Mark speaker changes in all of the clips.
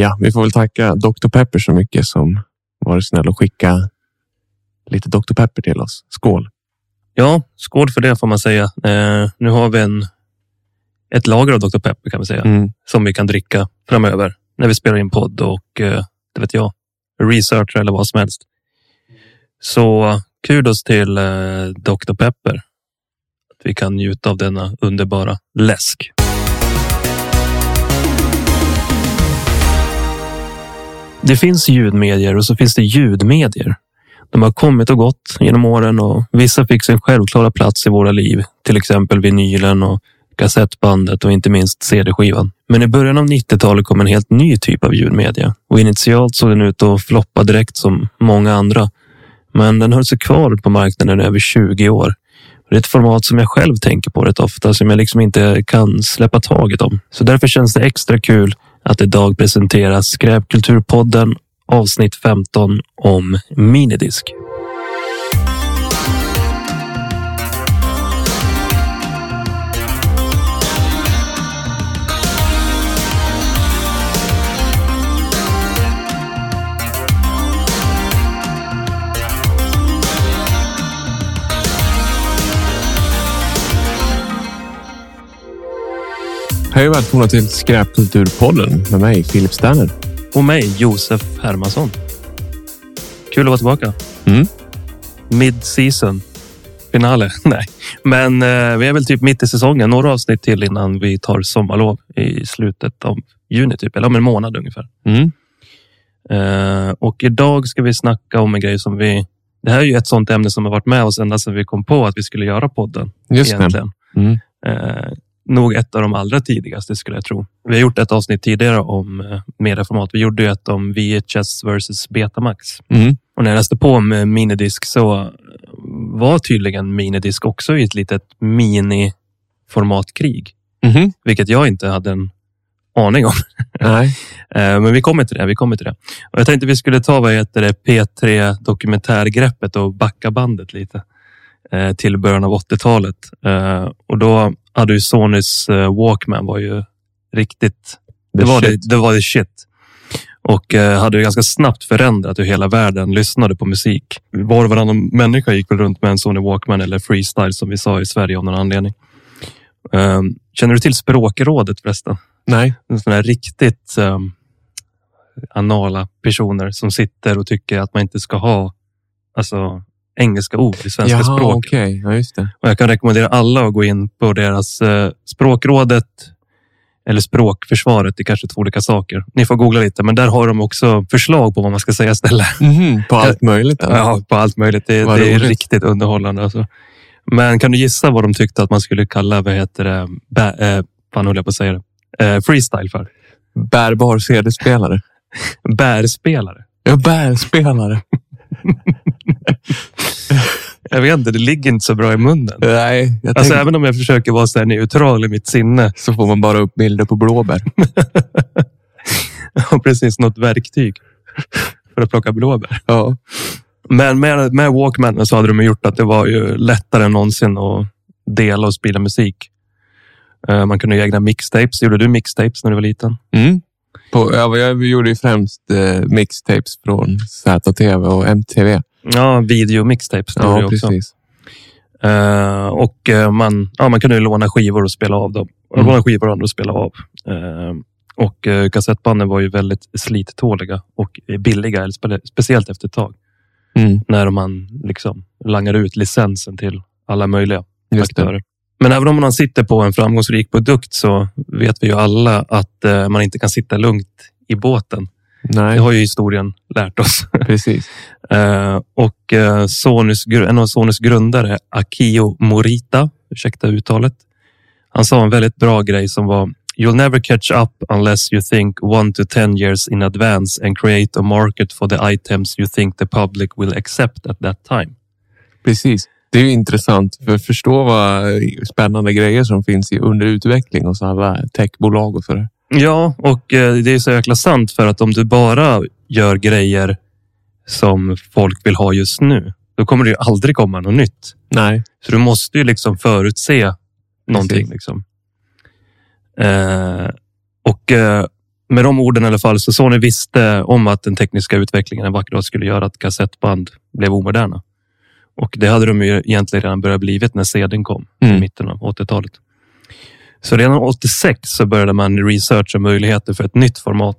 Speaker 1: Ja, vi får väl tacka Dr. Pepper så mycket som varit snäll och skicka lite Dr. Pepper till oss. Skål!
Speaker 2: Ja, skål för det får man säga. Eh, nu har vi en, ett lager av Dr. Pepper kan vi säga
Speaker 1: Mm.
Speaker 2: som vi kan dricka framöver när vi spelar in podd och eh, det vet jag, researcher eller vad som helst. Så kudos till eh, Dr. Pepper. Att vi kan njuta av denna underbara läsk. Det finns ljudmedier och så finns det ljudmedier. De har kommit och gått genom åren och vissa fick sin självklara plats i våra liv. Till exempel vinylen och kassettbandet och inte minst CD-skivan. Men i början av 90-talet kom en helt ny typ av ljudmedia och initialt såg den ut att floppa direkt som många andra. Men den höll sig kvar på marknaden i över 20 år. Det är ett format som jag själv tänker på rätt ofta, som jag liksom inte kan släppa taget om. Så därför känns det extra kul att idag presenteras Skräpkulturpodden avsnitt 15 om minidisk.
Speaker 1: Hej och välkomna till Skräpkulturpodden med mig, Filip Sterner.
Speaker 2: Och mig, Josef Hermansson. Kul att vara tillbaka.
Speaker 1: Mm.
Speaker 2: Mid-season. Finale. Nej, men eh, vi är väl typ mitt i säsongen. Några avsnitt till innan vi tar sommarlov i slutet av juni, typ. eller om en månad ungefär.
Speaker 1: Mm.
Speaker 2: Eh, och idag ska vi snacka om en grej som vi... Det här är ju ett sånt ämne som har varit med oss ända sedan vi kom på att vi skulle göra podden.
Speaker 1: Just
Speaker 2: egentligen.
Speaker 1: Mm.
Speaker 2: Eh, nog ett av de allra tidigaste skulle jag tro. Vi har gjort ett avsnitt tidigare om eh, medieformat. Vi gjorde ju ett om VHS versus Betamax.
Speaker 1: Mm.
Speaker 2: Och när jag läste på om eh, minidisk så var tydligen minidisk också i ett litet mini-formatkrig.
Speaker 1: Mhm.
Speaker 2: Vilket jag inte hade en aning om.
Speaker 1: Nej.
Speaker 2: Eh, Men vi kommer till det. Vi kommer till det. Och jag tänkte vi skulle ta vad heter det, P3 dokumentärgreppet och backa bandet lite eh, till början av 80-talet. Eh, Och då hade ju Sonys eh, Walkman var ju riktigt. Det var det, det var det shit. Och eh, hade ju ganska snabbt förändrat hur hela världen lyssnade på musik. Var och varannan människa gick väl runt med en Sony Walkman eller Freestyle som vi sa i Sverige av någon anledning. Eh, Känner du till Språkrådet förresten?
Speaker 1: Nej.
Speaker 2: sån här riktigt um, anala personer som sitter och tycker att man inte ska ha alltså, engelska ord i svenska
Speaker 1: Jaha,
Speaker 2: språket.
Speaker 1: okej. Ja, just det.
Speaker 2: Och jag kan rekommendera alla att gå in på deras eh, språkrådet eller språkförsvaret. Det är kanske två olika saker. Ni får googla lite, men där har de också förslag på vad man ska säga istället.
Speaker 1: Mhm, På allt möjligt. alltså.
Speaker 2: Ja, på allt möjligt. Det, det är riktigt underhållande. Alltså. Men kan du gissa vad de tyckte att man skulle kalla, vad heter det, ba, eh, fan höll jag på att säga det, eh, freestyle för?
Speaker 1: Bärbar CD-spelare.
Speaker 2: Bärspelare.
Speaker 1: Ja, bärspelare.
Speaker 2: Jag vet inte, det ligger inte så bra i munnen.
Speaker 1: Nej, jag
Speaker 2: Alltså,
Speaker 1: tänkte,
Speaker 2: även om jag försöker vara så neutral i mitt sinne.
Speaker 1: så får man bara upp bilder på blåbär.
Speaker 2: Har precis något verktyg för att plocka blåbär.
Speaker 1: Ja.
Speaker 2: Men med, med Walkman så hade de gjort att det var ju lättare än någonsin att dela och sprida musik. Eh, Man kunde göra egna mixtapes. Gjorde du mixtapes när du var liten?
Speaker 1: Mm. På, ja, jag gjorde ju främst eh, mixtapes från ZTV och MTV.
Speaker 2: Ja, video mixtapes. det
Speaker 1: Ja, precis.
Speaker 2: Eh, och eh, man, ja, man kunde ju låna skivor och spela av dem.
Speaker 1: Mm.
Speaker 2: Låna skivor andra och spela av. Eh, och uh, kassettbanden var ju väldigt slittåliga och billiga, eller spe- speciellt efter ett tag.
Speaker 1: Mm.
Speaker 2: När man liksom langar ut licensen till alla möjliga
Speaker 1: Just det.
Speaker 2: aktörer. Men även om man sitter på en framgångsrik produkt så vet vi ju alla att man inte kan sitta lugnt i båten. Det
Speaker 1: Nej,
Speaker 2: har ju historien lärt oss.
Speaker 1: precis.
Speaker 2: Eh, och eh, Sonys, en av Sonys grundare, Akio Morita, ursäkta uttalet. Han sa en väldigt bra grej som var You'll never catch up unless you think one to ten years in advance and create a market for the items you think the public will accept at that time.
Speaker 1: Precis. Det är ju intressant för att förstå vad spännande grejer som finns i under utveckling hos alla techbolag och sådär.
Speaker 2: Ja, och eh, det är så jäkla sant för att om du bara gör grejer som folk vill ha just nu, då kommer det ju aldrig komma något nytt.
Speaker 1: Nej,
Speaker 2: Så du måste ju liksom förutse någonting. Liksom. Eh, och eh, med de orden i alla fall, så Sony visste om att den tekniska utvecklingen en vacker dag skulle göra att kassettband blev omoderna. Och det hade de ju egentligen redan börjat blivit när CDn kom
Speaker 1: Mm.
Speaker 2: i mitten av 80-talet. Så redan 86 så började man researcha möjligheter för ett nytt format.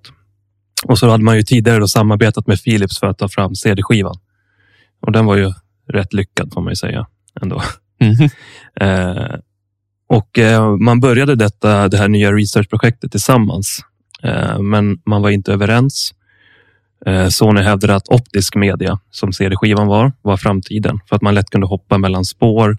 Speaker 2: Och så hade man ju tidigare samarbetat med Philips för att ta fram CD-skivan. Och den var ju rätt lyckad får man ju säga ändå.
Speaker 1: Mhm.
Speaker 2: Eh, och eh, man började detta, det här nya researchprojektet tillsammans. Eh, men man var inte överens. Eh, Sony hävdade att optisk media, som CD-skivan var, var framtiden. För att man lätt kunde hoppa mellan spår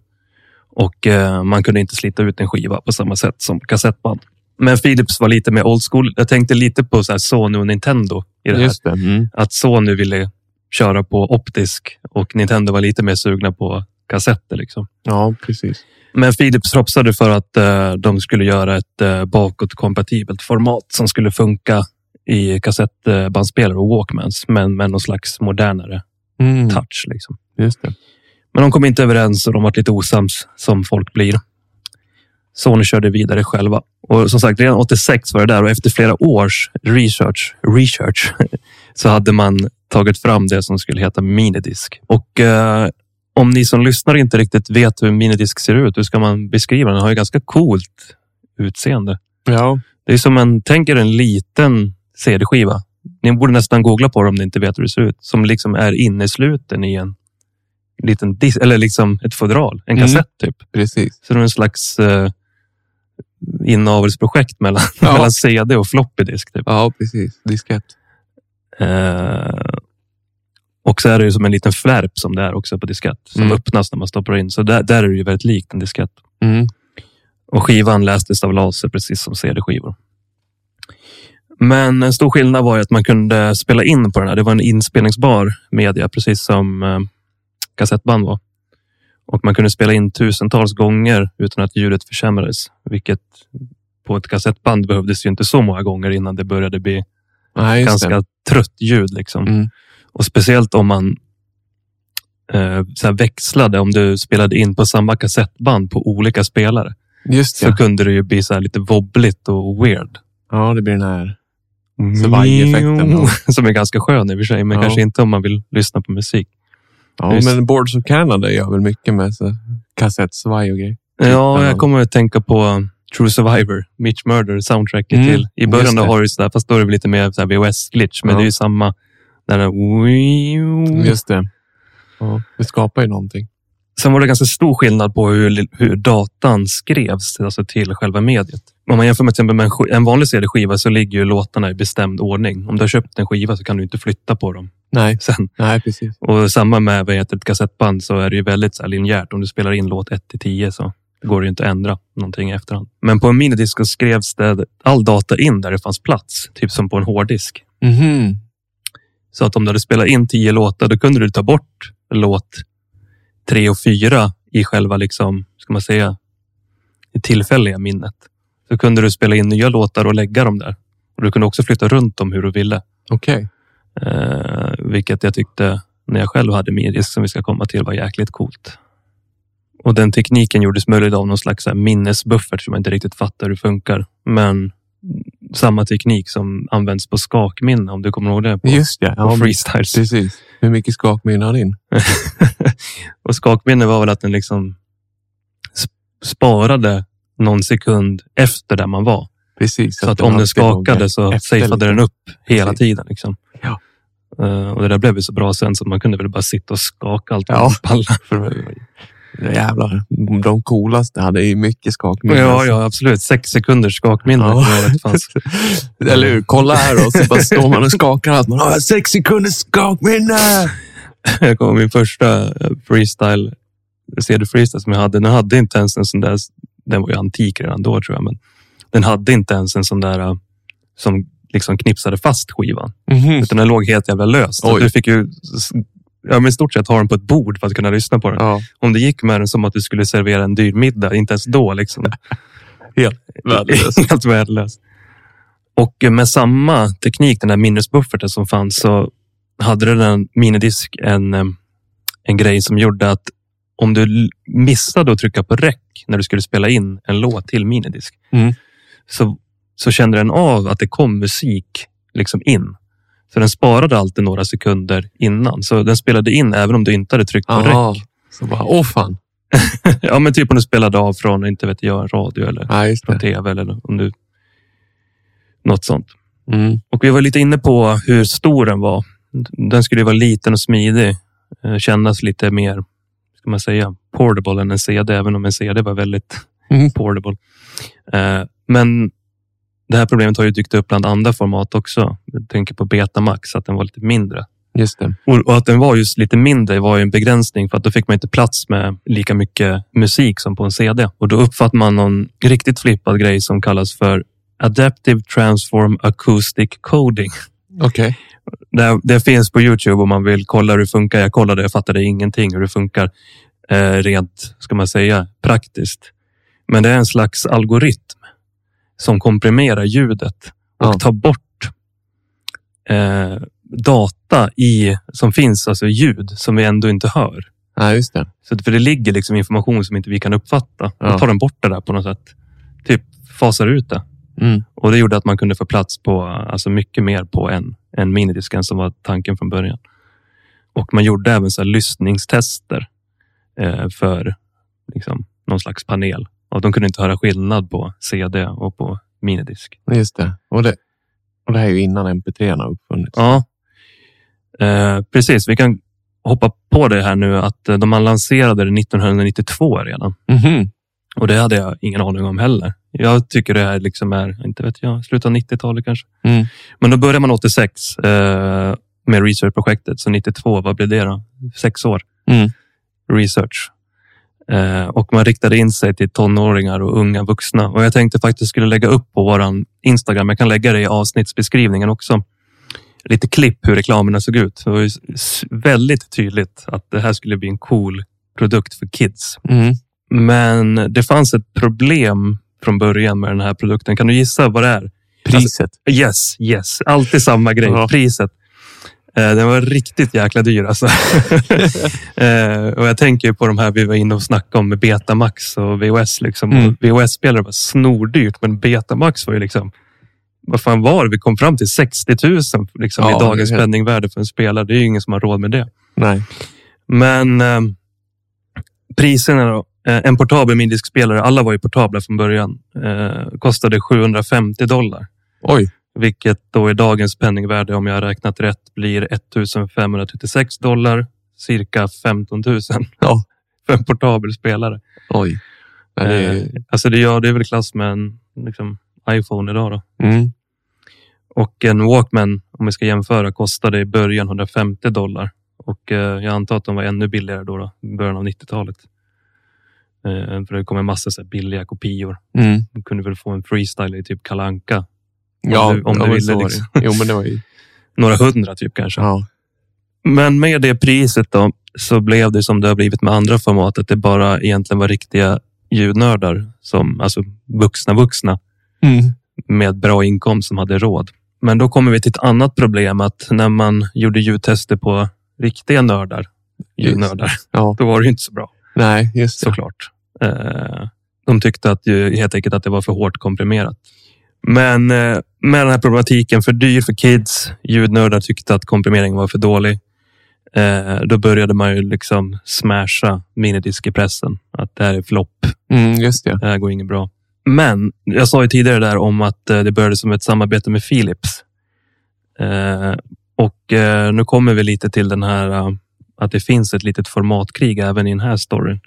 Speaker 2: och eh, man kunde inte slita ut en skiva på samma sätt som kassettband. Men Philips var lite mer old school. Jag tänkte lite på så här Sony och Nintendo i det här
Speaker 1: det. Mm.
Speaker 2: att Sony ville köra på optisk och Nintendo var lite mer sugna på kassetter. Liksom.
Speaker 1: Ja, precis.
Speaker 2: Men Philips propsade för att eh, de skulle göra ett eh, bakåtkompatibelt format som skulle funka i kassettbandspelare och Walkmans, men med någon slags modernare
Speaker 1: Mm.
Speaker 2: touch. Liksom.
Speaker 1: Just det.
Speaker 2: Men de kom inte överens och de var lite osams som folk blir. Sony körde vidare själva. Och som sagt, redan 86 var det där och efter flera års research, research så hade man tagit fram det som skulle heta minidisk. Och eh, om ni som lyssnar inte riktigt vet hur minidisk ser ut, hur ska man beskriva den? Den har ju ganska coolt utseende.
Speaker 1: Ja,
Speaker 2: Det är som en, tänk er en liten CD-skiva. Ni borde nästan googla på det om ni inte vet hur det ser ut. Som liksom är innesluten i en liten dis eller liksom ett fodral, en
Speaker 1: Mm.
Speaker 2: kassett typ.
Speaker 1: precis.
Speaker 2: Så det är en slags eh, inavelsprojekt mellan,
Speaker 1: Ja.
Speaker 2: mellan CD och floppy disk. Typ.
Speaker 1: Ja, precis. Diskett.
Speaker 2: Eh, och så är det ju som en liten flärp som det är också på diskett som
Speaker 1: Mm.
Speaker 2: öppnas när man stoppar in. Så där, där är det ju väldigt likt en diskett.
Speaker 1: Mm.
Speaker 2: Och skivan lästes av laser precis som CD-skivor. Men en stor skillnad var ju att man kunde spela in på den här. Det var en inspelningsbar media, precis som eh, kassettband var. Och man kunde spela in tusentals gånger utan att ljudet försämrades. Vilket på ett kassettband behövdes ju inte så många gånger innan det började bli
Speaker 1: Nej,
Speaker 2: ganska
Speaker 1: det.
Speaker 2: trött ljud. Liksom.
Speaker 1: Mm.
Speaker 2: Och speciellt om man eh, så växlade, om du spelade in på samma kassettband på olika spelare.
Speaker 1: Just
Speaker 2: Så
Speaker 1: det.
Speaker 2: kunde det ju bli så här lite wobbligt och weird.
Speaker 1: Ja, det blir den här Svaj-effekten, ja.
Speaker 2: Som är ganska skön i och för sig, men
Speaker 1: Ja.
Speaker 2: kanske inte om man vill lyssna på musik.
Speaker 1: Ja,
Speaker 2: Just.
Speaker 1: men Boards of Canada gör väl mycket med så kassettsvaj och grejer.
Speaker 2: Ja, jag kommer att tänka på True Survivor, Mitch Murder, soundtracket
Speaker 1: Mm,
Speaker 2: till. I början då har du sådär, fast då är det lite mer så här VHS-glitch, men
Speaker 1: Ja.
Speaker 2: det är ju samma. Den där...
Speaker 1: Just det. Ja, det skapar ju någonting.
Speaker 2: Sen var det ganska stor skillnad på hur, hur datan skrevs alltså till själva mediet. Om man jämför med, till med en, en vanlig CD-skiva så ligger ju låtarna i bestämd ordning. Om du har köpt en skiva så kan du inte flytta på dem
Speaker 1: Nej,
Speaker 2: sen.
Speaker 1: nej precis.
Speaker 2: Och samma med vad heter ett kassettband så är det ju väldigt så linjärt. Om du spelar in låt 1 till 10 så går det inte att ändra någonting i efterhand. Men på en minidisk skrevs det all data in där det fanns plats, typ som på en hårddisk.
Speaker 1: Mhm.
Speaker 2: Så att om du hade spelat in tio låtar, då kunde du ta bort låt tre och fyra i själva, liksom, ska man säga, det tillfälliga minnet. Så kunde du spela in nya låtar och lägga dem där. Och Du kunde också flytta runt dem hur du ville.
Speaker 1: Okej.
Speaker 2: Eh, vilket jag tyckte, när jag själv hade minidisk som vi ska komma till, var jäkligt coolt. Och den tekniken gjordes möjligt av någon slags minnesbuffert som jag inte riktigt fattar hur det funkar. Men samma teknik som används på skakminne, om du kommer ihåg det? På,
Speaker 1: Just det. Ja,
Speaker 2: freestyles.
Speaker 1: precis. Hur mycket skakminne har din?
Speaker 2: och skakminne var väl att den liksom sp- sparade någon sekund efter där man var.
Speaker 1: Precis.
Speaker 2: Så att
Speaker 1: den
Speaker 2: om den skakade så safeade den upp hela
Speaker 1: Precis.
Speaker 2: tiden. Liksom.
Speaker 1: Ja.
Speaker 2: Eh, och det där blev ju så bra sen så man kunde väl bara sitta och skaka allt
Speaker 1: Ja. För, jävlar, de coolaste hade ju mycket skakminne.
Speaker 2: Ja,
Speaker 1: alltså.
Speaker 2: ja, absolut. Sex sekunders skakminne.
Speaker 1: Ja. Eller hur? Kolla här och så bara står man och skakar allt. Man har sex sekunders skakminne!
Speaker 2: Jag kommer min första eh, freestyle, CD freestyle som jag hade. Den hade inte ens en sån där, den var ju antik redan då tror jag, men den hade inte ens en sån där eh, som liksom knipsade fast skivan.
Speaker 1: Mhm.
Speaker 2: Utan den låg helt jävla lös. Så
Speaker 1: Oj.
Speaker 2: du fick ju ja, men i stort sett ha den på ett bord för att kunna lyssna på den.
Speaker 1: Ja,
Speaker 2: Om det gick med den som att du skulle servera en dyr middag, inte ens då. Liksom.
Speaker 1: helt värdelöst.
Speaker 2: Helt värdelöst. Och med samma teknik, den där minnesbufferten som fanns, så hade den minidisk en, en grej som gjorde att om du missade att trycka på räck när du skulle spela in en låt till minidisk,
Speaker 1: Mm.
Speaker 2: så så kände den av att det kom musik liksom in. Så den sparade alltid några sekunder innan. Så den spelade in även om du inte hade tryckt på
Speaker 1: Aha.
Speaker 2: räck.
Speaker 1: Så bara, åh fan.
Speaker 2: Ja, men typ om du spelade av från, inte vet jag, radio eller
Speaker 1: Ja,
Speaker 2: från tv eller om du... Något sånt.
Speaker 1: Mm.
Speaker 2: Och vi var lite inne på hur stor den var. Den skulle ju vara liten och smidig. Eh, Kännas lite mer, ska man säga, portable än en CD, även om en CD var väldigt
Speaker 1: Mm.
Speaker 2: portable. Eh, Men det här problemet har ju dykt upp bland andra format också. Jag tänker på Betamax, att den var lite mindre.
Speaker 1: Just det.
Speaker 2: Och att den var just lite mindre var ju en begränsning för att då fick man inte plats med lika mycket musik som på en CD. Och då uppfattar man någon riktigt flippad grej som kallas för Adaptive Transform Acoustic Coding.
Speaker 1: Okej.
Speaker 2: Det, det finns på Youtube om man vill kolla hur det funkar. Jag kollade, jag fattade ingenting hur det funkar eh, rent, ska man säga, praktiskt. Men det är en slags algoritm som komprimerar ljudet och
Speaker 1: Ja.
Speaker 2: tar bort eh, data i, som finns, alltså ljud som vi ändå inte hör.
Speaker 1: Ja, just det.
Speaker 2: Så för det ligger liksom information som inte vi kan uppfatta.
Speaker 1: Ja.
Speaker 2: Då tar den bort det där på något sätt. Typ fasar ut det.
Speaker 1: Mm.
Speaker 2: Och det gjorde att man kunde få plats på alltså mycket mer på en, en minidisk än som var tanken från början. Och man gjorde även så lyssningstester eh, för liksom, någon slags panel. Och de kunde inte höra skillnad på CD och på minidisk.
Speaker 1: Just det. Och det, och det här är ju innan MP3 har uppfunnits.
Speaker 2: Ja, eh, precis. Vi kan hoppa på det här nu att eh, de lanserade det 1992 redan.
Speaker 1: Mhm.
Speaker 2: Och det hade jag ingen aning om heller. Jag tycker det här liksom är, inte vet jag, slutet av 90-talet kanske.
Speaker 1: Mm.
Speaker 2: Men då började man 86 eh, med researchprojektet. Så 92, vad blev det då? Sex år
Speaker 1: Mm.
Speaker 2: research. Eh, och man riktade in sig till tonåringar och unga vuxna. Och jag tänkte faktiskt skulle lägga upp på våran Instagram. Jag kan lägga det i avsnittsbeskrivningen också. Lite klipp hur reklamerna såg ut. Det var väldigt tydligt att det här skulle bli en cool produkt för kids.
Speaker 1: Mm.
Speaker 2: Men det fanns ett problem från början med den här produkten. Kan du gissa vad det är?
Speaker 1: Priset.
Speaker 2: Yes, yes. Alltid samma grej.
Speaker 1: Ja.
Speaker 2: Priset. Eh, Den var riktigt jäkla dyr alltså. Eh, och jag tänker på de här vi var inne och snackade om med Betamax och VHS. Liksom.
Speaker 1: Mm.
Speaker 2: VHS-spelare var snordyrt, men Betamax var ju liksom... Vad fan var det? Vi kom fram till 60 000 liksom,
Speaker 1: Ja,
Speaker 2: i dagens
Speaker 1: helt-
Speaker 2: penningvärde för en spelare. Det är ju ingen som har råd med det.
Speaker 1: Nej.
Speaker 2: Men eh, priserna då? Eh, en portabel minidiskspelare, alla var ju portabla från början, eh, kostade 750 dollar.
Speaker 1: Oj.
Speaker 2: Vilket då i dagens penningvärde, om jag har räknat rätt, blir 1536 dollar. Cirka 15 000
Speaker 1: Ja.
Speaker 2: för en portabel spelare.
Speaker 1: Oj. Ja, det
Speaker 2: Eh, alltså det, ja, det är väl klass med en liksom, iPhone idag. Då.
Speaker 1: mm.
Speaker 2: Och en Walkman, om vi ska jämföra, kostade i början 150 dollar. Och eh, jag antar att de var ännu billigare då, då i början av 90-talet. Eh, för det kom en massa så billiga kopior.
Speaker 1: Mm.
Speaker 2: Du kunde väl få en freestyle i typ Kalanka.
Speaker 1: Ja,
Speaker 2: du- om
Speaker 1: ja,
Speaker 2: du ville liksom.
Speaker 1: Jo, men det var ju...
Speaker 2: Några hundra typ kanske.
Speaker 1: Ja.
Speaker 2: Men med det priset då så blev det som det har blivit med andra format. Att det bara egentligen var riktiga ljudnördar, som, alltså vuxna vuxna
Speaker 1: Mm.
Speaker 2: med bra inkomst som hade råd. Men då kommer vi till ett annat problem att när man gjorde ljudtester på riktiga nördar, ljudnördar,
Speaker 1: Ja.
Speaker 2: då var det inte så bra
Speaker 1: Nej, just det.
Speaker 2: såklart. Eh, De tyckte att helt enkelt att det var för hårt komprimerat. Men eh, med den här problematiken, för dyr för kids, ljudnördar tyckte att komprimeringen var för dålig. Eh, Då började man ju liksom smasha minidisk i pressen. Att det här är flopp,
Speaker 1: Mm, just det.
Speaker 2: det här går inget bra. Men jag sa ju tidigare där om att eh, det började som ett samarbete med Philips. Eh, Och eh, nu kommer vi lite till den här eh, att det finns ett litet formatkrig även i den här storyn.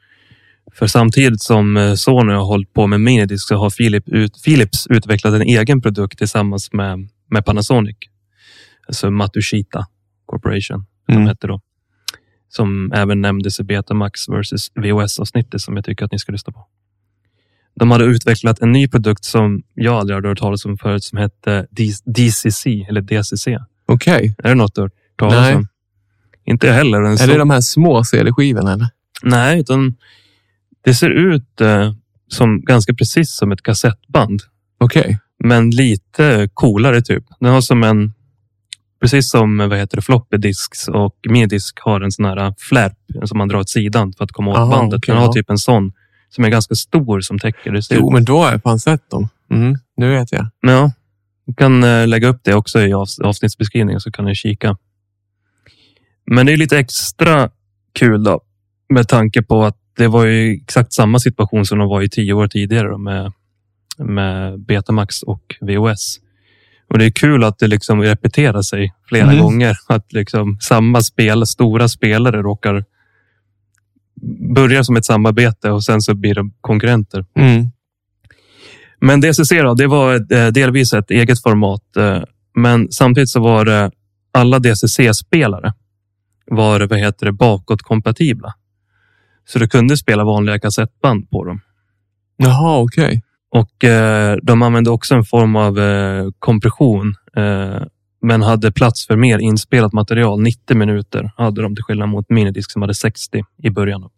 Speaker 2: För samtidigt som eh, Sony har hållit på med minidisk så har Philips, ut, Philips utvecklat en egen produkt tillsammans med, med Panasonic. Alltså Matsushita Corporation, som
Speaker 1: Mm.
Speaker 2: hette då. Som även nämndes i Betamax versus VHS-avsnittet som jag tycker att ni ska lyssna på. De hade utvecklat en ny produkt som jag aldrig hade hört talas om förut som hette DCC eller DCC.
Speaker 1: Okej.
Speaker 2: Är det något du har hört talas
Speaker 1: Nej.
Speaker 2: om? Inte heller.
Speaker 1: Är
Speaker 2: så-
Speaker 1: det de här små CD-skivorna? eller?
Speaker 2: Nej, utan det ser ut eh, som ganska precis som ett kassettband.
Speaker 1: Okej.
Speaker 2: Men lite coolare typ. Den har som en, precis som vad heter det, floppy disks och minidisk har en sån här eh, flärp som man drar åt sidan för att komma åt
Speaker 1: Aha,
Speaker 2: bandet.
Speaker 1: okej,
Speaker 2: Den har
Speaker 1: ja.
Speaker 2: typ en sån som är ganska stor som täcker det. Ser
Speaker 1: Jo,
Speaker 2: ut.
Speaker 1: men då har jag fan sett dem. Mm, nu vet jag.
Speaker 2: Ja, du kan eh, lägga upp det också i avs- avsnittsbeskrivningen så kan ni kika. Men det är lite extra kul då med tanke på att det var ju exakt samma situation som de var i tio år tidigare då, med, med Betamax och VOS. Och det är kul att det liksom repeterar sig flera
Speaker 1: Mm.
Speaker 2: gånger. Att liksom samma spel, stora spelare råkar börja som ett samarbete och sen så blir de konkurrenter.
Speaker 1: Mm.
Speaker 2: Men DCC då, det var eh, delvis ett eget format. eh, Men samtidigt så var det alla DCC-spelare var vad heter det, bakåtkompatibla. Så du kunde spela vanliga kassettband på dem.
Speaker 1: Jaha, okej.
Speaker 2: Och eh, de använde också en form av eh, kompression. Eh, men hade plats för mer inspelat material. 90 minuter hade de till skillnad mot minidisk som hade 60 i början.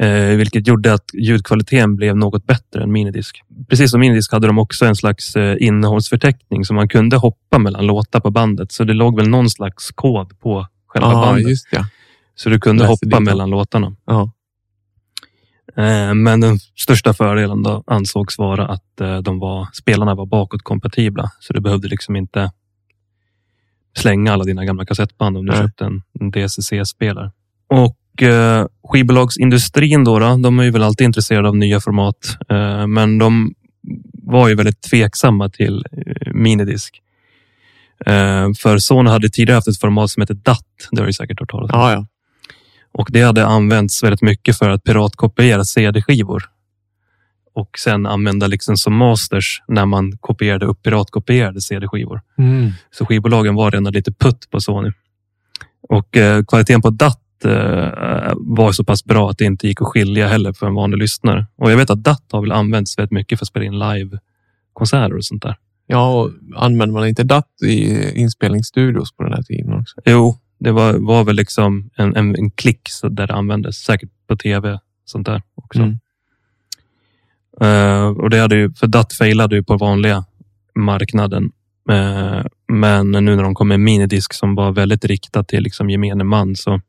Speaker 2: Eh, vilket gjorde att ljudkvaliteten blev något bättre än minidisk. Precis som minidisk hade de också en slags eh, innehållsförteckning så man kunde hoppa mellan låtar på bandet. Så det låg väl någon slags kod på själva
Speaker 1: Ja,
Speaker 2: bandet.
Speaker 1: just ja.
Speaker 2: Så du kunde hoppa
Speaker 1: dit,
Speaker 2: mellan låtarna.
Speaker 1: ja.
Speaker 2: Eh, Men den största fördelen då ansågs vara att eh, de var, spelarna var bakåtkompatibla. Så du behövde liksom inte slänga alla dina gamla kassettband om du
Speaker 1: Nej.
Speaker 2: köpte en, en DCC-spelare. Och eh, skivbolagsindustrin då, då, de är ju väl alltid intresserade av nya format. Eh, men de var ju väldigt tveksamma till eh, minidisk. Eh, för Sony hade tidigare haft ett format som heter DAT. Det har du säkert hört talas om.
Speaker 1: ja, ja.
Speaker 2: Och det hade använts väldigt mycket för att piratkopiera CD-skivor. Och sen använda liksom som masters när man kopierade upp piratkopierade CD-skivor.
Speaker 1: Mm.
Speaker 2: Så skivbolagen var redan lite putt på Sony. Och eh, kvaliteten på DAT eh, var så pass bra att det inte gick att skilja heller för en vanlig lyssnare. Och jag vet att DAT har väl använts väldigt mycket för att spela in live-konserter och sånt där.
Speaker 1: Ja, och använder man inte DAT i inspelningsstudios på den här tiden också?
Speaker 2: Jo, det var, var väl liksom en, en, en klick så där det användes. Säkert på tv, sånt där också.
Speaker 1: Mm.
Speaker 2: Eh, och det hade ju, för DAT failade ju på vanliga marknaden. Eh, men nu när de kom med minidisk som var väldigt riktad till liksom gemene man så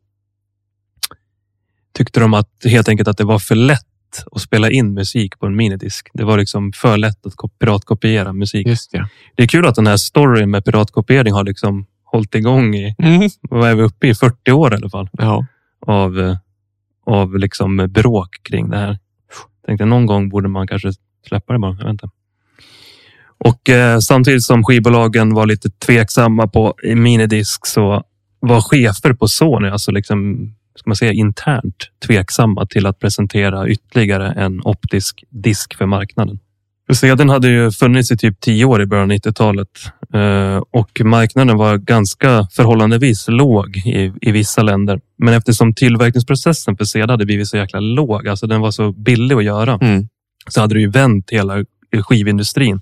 Speaker 2: tyckte de att helt enkelt att det var för lätt att spela in musik på en minidisk. Det var liksom för lätt att kop- piratkopiera musik.
Speaker 1: Just ja.
Speaker 2: Det är kul att den här storyn med piratkopiering har liksom hållit igång i,
Speaker 1: Mm.
Speaker 2: vad är vi uppe i, 40 år i alla fall
Speaker 1: Ja.
Speaker 2: av, eh, av liksom bråk kring det här. Tänkte någon gång borde man kanske släppa det bara. Jag vet inte. Och eh, samtidigt som skivbolagen var lite tveksamma på minidisk så var chefer på Sony, alltså liksom, ska man säga internt tveksamma till att presentera ytterligare en optisk disk för marknaden. CDn hade ju funnits i typ tio år i början av 90-talet eh, och marknaden var ganska förhållandevis låg i, i vissa länder. Men eftersom tillverkningsprocessen för CD hade blivit så jäkla låg, alltså den var så billig att göra,
Speaker 1: Mm.
Speaker 2: så hade det ju vänt hela skivindustrin.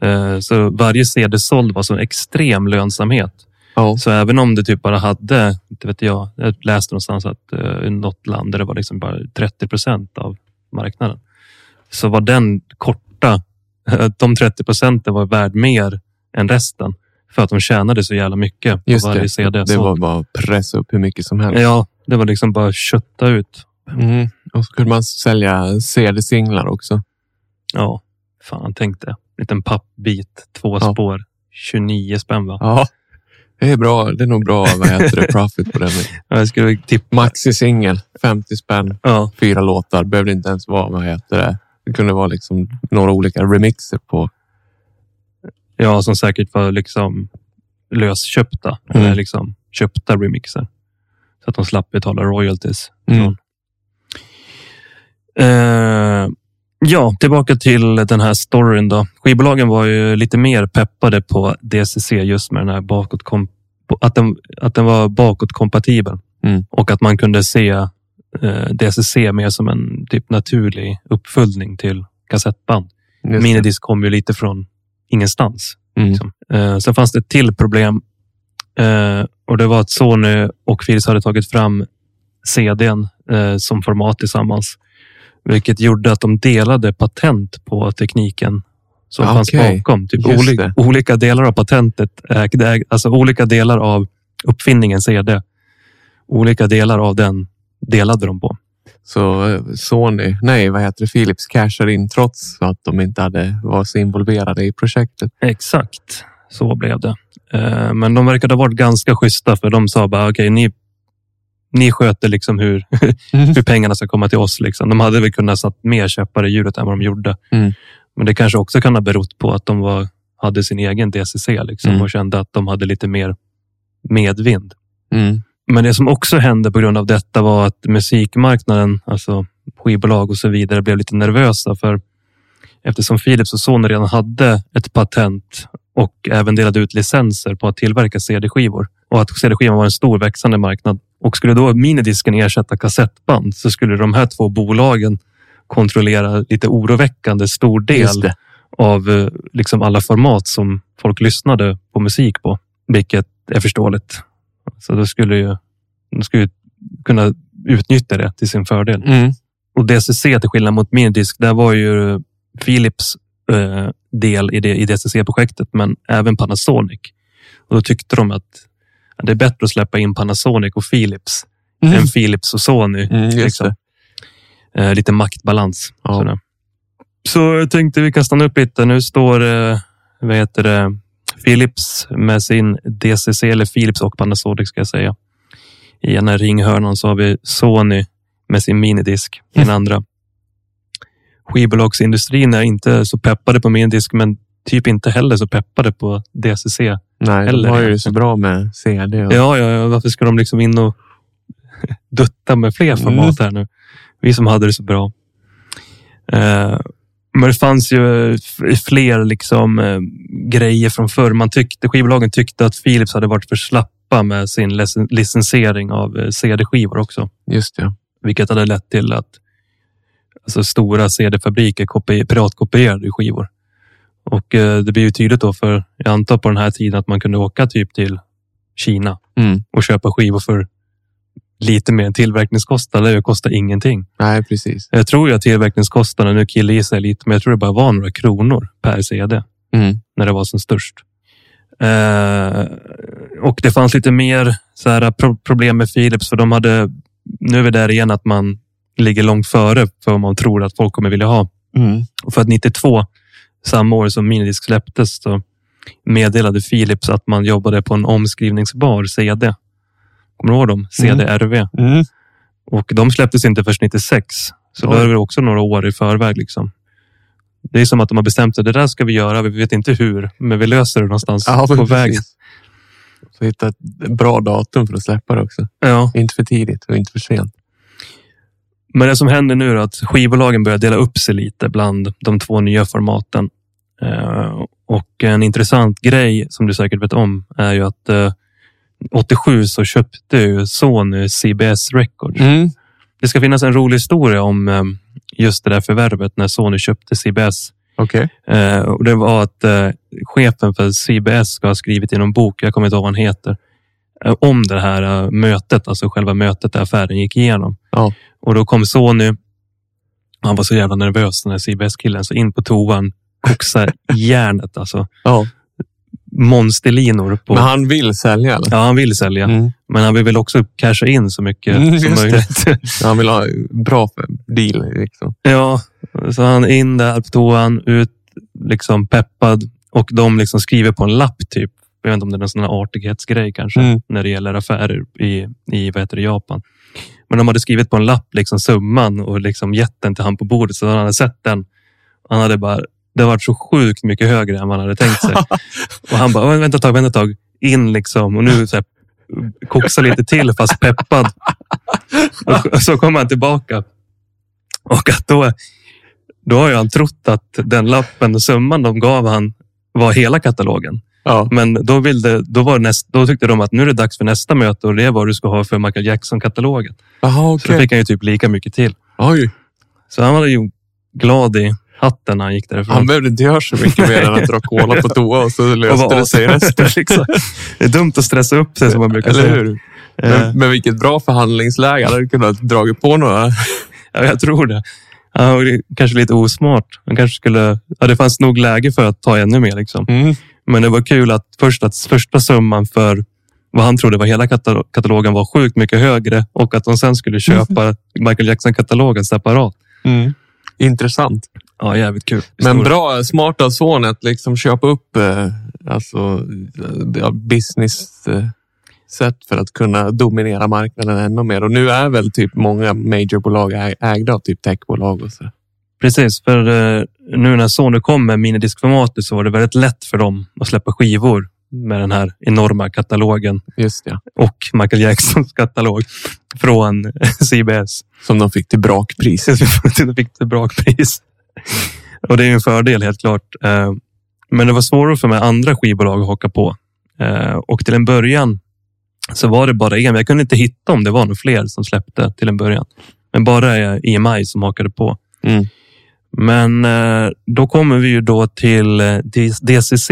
Speaker 2: Eh, Så varje CD såld var så extrem lönsamhet.
Speaker 1: Ja.
Speaker 2: Så även om det typ bara hade, inte vet jag, jag läste någonstans att eh, i något land där det var liksom bara 30 procent av marknaden. Så var den korta, de 30 procenten var värd mer än resten. För att de tjänade så jävla mycket på
Speaker 1: Just
Speaker 2: varje
Speaker 1: det.
Speaker 2: CD.
Speaker 1: Det var bara att pressa upp hur mycket som helst.
Speaker 2: Ja, det var liksom bara kötta ut.
Speaker 1: Mm. Och så kunde man sälja CD-singlar också.
Speaker 2: Ja, fan tänk det. Liten pappbit, två
Speaker 1: Ja.
Speaker 2: spår, 29 spänn va?
Speaker 1: Ja, det är bra. Det är nog bra vad heter det, profit på den.
Speaker 2: Jag skulle tippa.
Speaker 1: Maxi-singel, 50 spänn,
Speaker 2: Ja,
Speaker 1: fyra låtar. Behövde inte ens vara, vad heter det? Det kunde vara liksom några olika remixer på.
Speaker 2: ja, som säkert var liksom lösköpta.
Speaker 1: Mm.
Speaker 2: Eller liksom köpta remixer. Så att de slapp betala royalties.
Speaker 1: Mm.
Speaker 2: Eh, ja, tillbaka till den här storyn då. Skivbolagen var ju lite mer peppade på DCC just med den här bakåtkom att den, att den var bakåtkompatibel.
Speaker 1: Mm.
Speaker 2: Och att man kunde se eh, DCC mer som en typ naturlig uppföljning till kassettband.
Speaker 1: Just.
Speaker 2: Minidisk kom ju lite från ingenstans.
Speaker 1: Mm.
Speaker 2: Liksom. Eh, sen fanns det ett till problem. Eh, och det var att Sony och Philips hade tagit fram CDn eh, som format tillsammans. Vilket gjorde att de delade patent på tekniken som
Speaker 1: Ah,
Speaker 2: fanns bakom. Typ olika, olika delar av patentet, alltså olika delar av uppfinningen CD. Olika delar av den delade de på.
Speaker 1: Så eh, Sony, nej vad heter det, Philips cashade in trots att de inte hade var så involverade i projektet.
Speaker 2: Exakt så blev det. Eh, Men de verkade ha varit ganska schyssta för de sa bara okej, ni, ni sköter liksom hur, hur pengarna ska komma till oss. Liksom. De hade väl kunnat satt mer käppar i hjulet än vad de gjorde.
Speaker 1: Mm.
Speaker 2: Men det kanske också kan ha berott på att de var, hade sin egen DCC liksom,
Speaker 1: Mm.
Speaker 2: och kände att de hade lite mer medvind.
Speaker 1: Mm.
Speaker 2: Men det som också hände på grund av detta var att musikmarknaden, alltså skivbolag och så vidare, blev lite nervösa. För eftersom Philips och Sony redan hade ett patent och även delade ut licenser på att tillverka CD-skivor och att CD-skivan var en stor växande marknad. Och skulle då minidisken ersätta kassettband så skulle de här två bolagen kontrollera lite oroväckande stor del av eh, liksom alla format som folk lyssnade på musik på, vilket är förståeligt. Så då skulle ju de skulle kunna utnyttja det till sin fördel.
Speaker 1: Mm.
Speaker 2: Och DCC till skillnad mot minidisk, där var ju Philips eh, del i, det, i DCC-projektet, men även Panasonic. Och då tyckte de att det är bättre att släppa in Panasonic och Philips
Speaker 1: Mm.
Speaker 2: än Philips och Sony.
Speaker 1: Mm,
Speaker 2: liksom. Eh, lite maktbalans.
Speaker 1: Ja.
Speaker 2: Så jag tänkte vi kan stanna upp lite. Nu står eh, vad heter det, Philips med sin DCC, eller Philips och Panasonic ska jag säga. I ena ringhörnan så har vi Sony med sin minidisk i den andra. Skivbolagsindustrin är inte så peppade på minidisk, men typ inte heller så peppade på DCC.
Speaker 1: Nej,
Speaker 2: Eller
Speaker 1: de har ju så bra med CD. Och...
Speaker 2: Ja, ja, ja, varför ska de liksom in och dutta med fler format här nu? Vi som hade det så bra. Eh, men det fanns ju f- fler liksom, eh, grejer från förr. Man tyckte, skivbolagen tyckte att Philips hade varit för slappa med sin licen- licensiering av eh, CD-skivor också.
Speaker 1: Just det.
Speaker 2: Vilket hade lett till att alltså, stora CD-fabriker kopi- piratkopierade skivor. Och eh, det blir ju tydligt då för, jag antar på den här tiden, att man kunde åka typ till Kina
Speaker 1: Mm.
Speaker 2: och köpa skivor för lite mer än tillverkningskostnad. Det kostar ingenting.
Speaker 1: Nej, precis.
Speaker 2: Jag tror ju att tillverkningskostnaden, nu killgissar jag lite, men jag tror det bara var några kronor per CD
Speaker 1: Mm.
Speaker 2: när det var som störst. Eh, och det fanns lite mer så här, pro problem med Philips, för de hade, nu är vi där igen, att man ligger långt före för vad man tror att folk kommer vilja ha.
Speaker 1: Mm.
Speaker 2: Och för att 92, samma år som Minidisk släpptes, så meddelade Philips att man jobbade på en omskrivningsbar CD. Kommer du ihåg dem? CDRV.
Speaker 1: Mm.
Speaker 2: Och de släpptes inte först 96. Så då
Speaker 1: Oj.
Speaker 2: är det också några år i förväg. Liksom. Det är som att de har bestämt sig. Det där ska vi göra. Vi vet inte hur, men vi löser det någonstans
Speaker 1: Ja,
Speaker 2: på
Speaker 1: precis.
Speaker 2: vägen.
Speaker 1: Så hitta ett bra datum för att släppa det också.
Speaker 2: Ja.
Speaker 1: Inte för tidigt och inte för sent.
Speaker 2: Men det som händer nu är att skivbolagen börjar dela upp sig lite bland de två nya formaten. Eh, och en intressant grej som du säkert vet om är ju att eh, 87 så köpte ju Sony CBS Records.
Speaker 1: Mm.
Speaker 2: Det ska finnas en rolig historia om eh, just det där förvärvet när Sony köpte CBS.
Speaker 1: Okej.
Speaker 2: Eh, och det var att eh, chefen för CBS ska ha skrivit i någon bok, jag kommer inte ihåg vad han heter, om det här mötet, alltså själva mötet där affären gick igenom.
Speaker 1: Ja.
Speaker 2: Och då kom Sony, han var så jävla nervös den här CBS-killen, så in på toan, koxa järnet alltså.
Speaker 1: Ja.
Speaker 2: Monsterlinor. På,
Speaker 1: Men han vill sälja eller?
Speaker 2: Ja, han vill sälja,
Speaker 1: Mm.
Speaker 2: men han vill väl också casha in så mycket
Speaker 1: Mm,
Speaker 2: som möjligt.
Speaker 1: Han vill ha bra deal. Liksom.
Speaker 2: Ja, så han in där på toan, ut liksom peppad och de liksom skriver på en lapp typ. Jag vet inte om det är en sån här artighetsgrej kanske
Speaker 1: Mm.
Speaker 2: när det gäller affärer i, i vad heter det, Japan. Men de hade skrivit på en lapp liksom summan och liksom gett den till han på bordet så han hade sett den. Han hade bara, det var så sjukt mycket högre än han hade tänkt sig. och han bara, "Oj, vänta ett tag, vänta ett tag. In liksom och nu så här, koxa lite till fast peppad. Och så kommer han tillbaka. Och att då, då har han trott att den lappen och summan de gav han var hela katalogen.
Speaker 1: Ja.
Speaker 2: Men då, ville, då, var näst, då tyckte de att nu är det dags för nästa möte och det är vad du ska ha för Michael Jackson-katalogen.
Speaker 1: Jaha,
Speaker 2: Så då fick han ju typ lika mycket till.
Speaker 1: Oj.
Speaker 2: Så han var ju glad i hatten när han gick därifrån.
Speaker 1: Han behövde inte göra så mycket mer än att dra cola på toa och så löste det sig resten.
Speaker 2: liksom. Det är dumt att stressa upp sig som man brukar
Speaker 1: Eller
Speaker 2: säga.
Speaker 1: hur?
Speaker 2: Eh,
Speaker 1: Men, men vilket bra förhandlingsläge. Han hade kunnat dra på några.
Speaker 2: Ja, jag tror det. Han var kanske lite osmart. Han kanske skulle, ja, det fanns nog läge för att ta ännu mer. Liksom.
Speaker 1: Mm.
Speaker 2: Men det var kul att först att första summan för vad han trodde var hela katal- katalogen var sjukt mycket högre och att de sen skulle köpa Michael Jackson-katalogen separat.
Speaker 1: Intressant.
Speaker 2: Ja, jävligt kul.
Speaker 1: Men bra, smart av son att liksom köpa upp eh, alltså, eh, business eh, sätt för att kunna dominera marknaden ännu mer. Och nu är väl typ många majorbolag ägda av typ techbolag och så.
Speaker 2: Precis, för eh, nu när Sony kom med minidiskformatet så var det väldigt lätt för dem att släppa skivor med den här enorma katalogen
Speaker 1: Just det.
Speaker 2: och Michael Jacksons katalog från CBS.
Speaker 1: Som de fick till brakpris.
Speaker 2: Det fick ett bra pris. Och det är en fördel helt klart. Eh, Men det var svårare för mig andra skivbolag att haka på. Eh, Och till en början så var det bara en. Jag kunde inte hitta om det var några fler som släppte till en början. Men bara EMI som hakade på.
Speaker 1: Mm.
Speaker 2: Men eh, då kommer vi ju då till DCC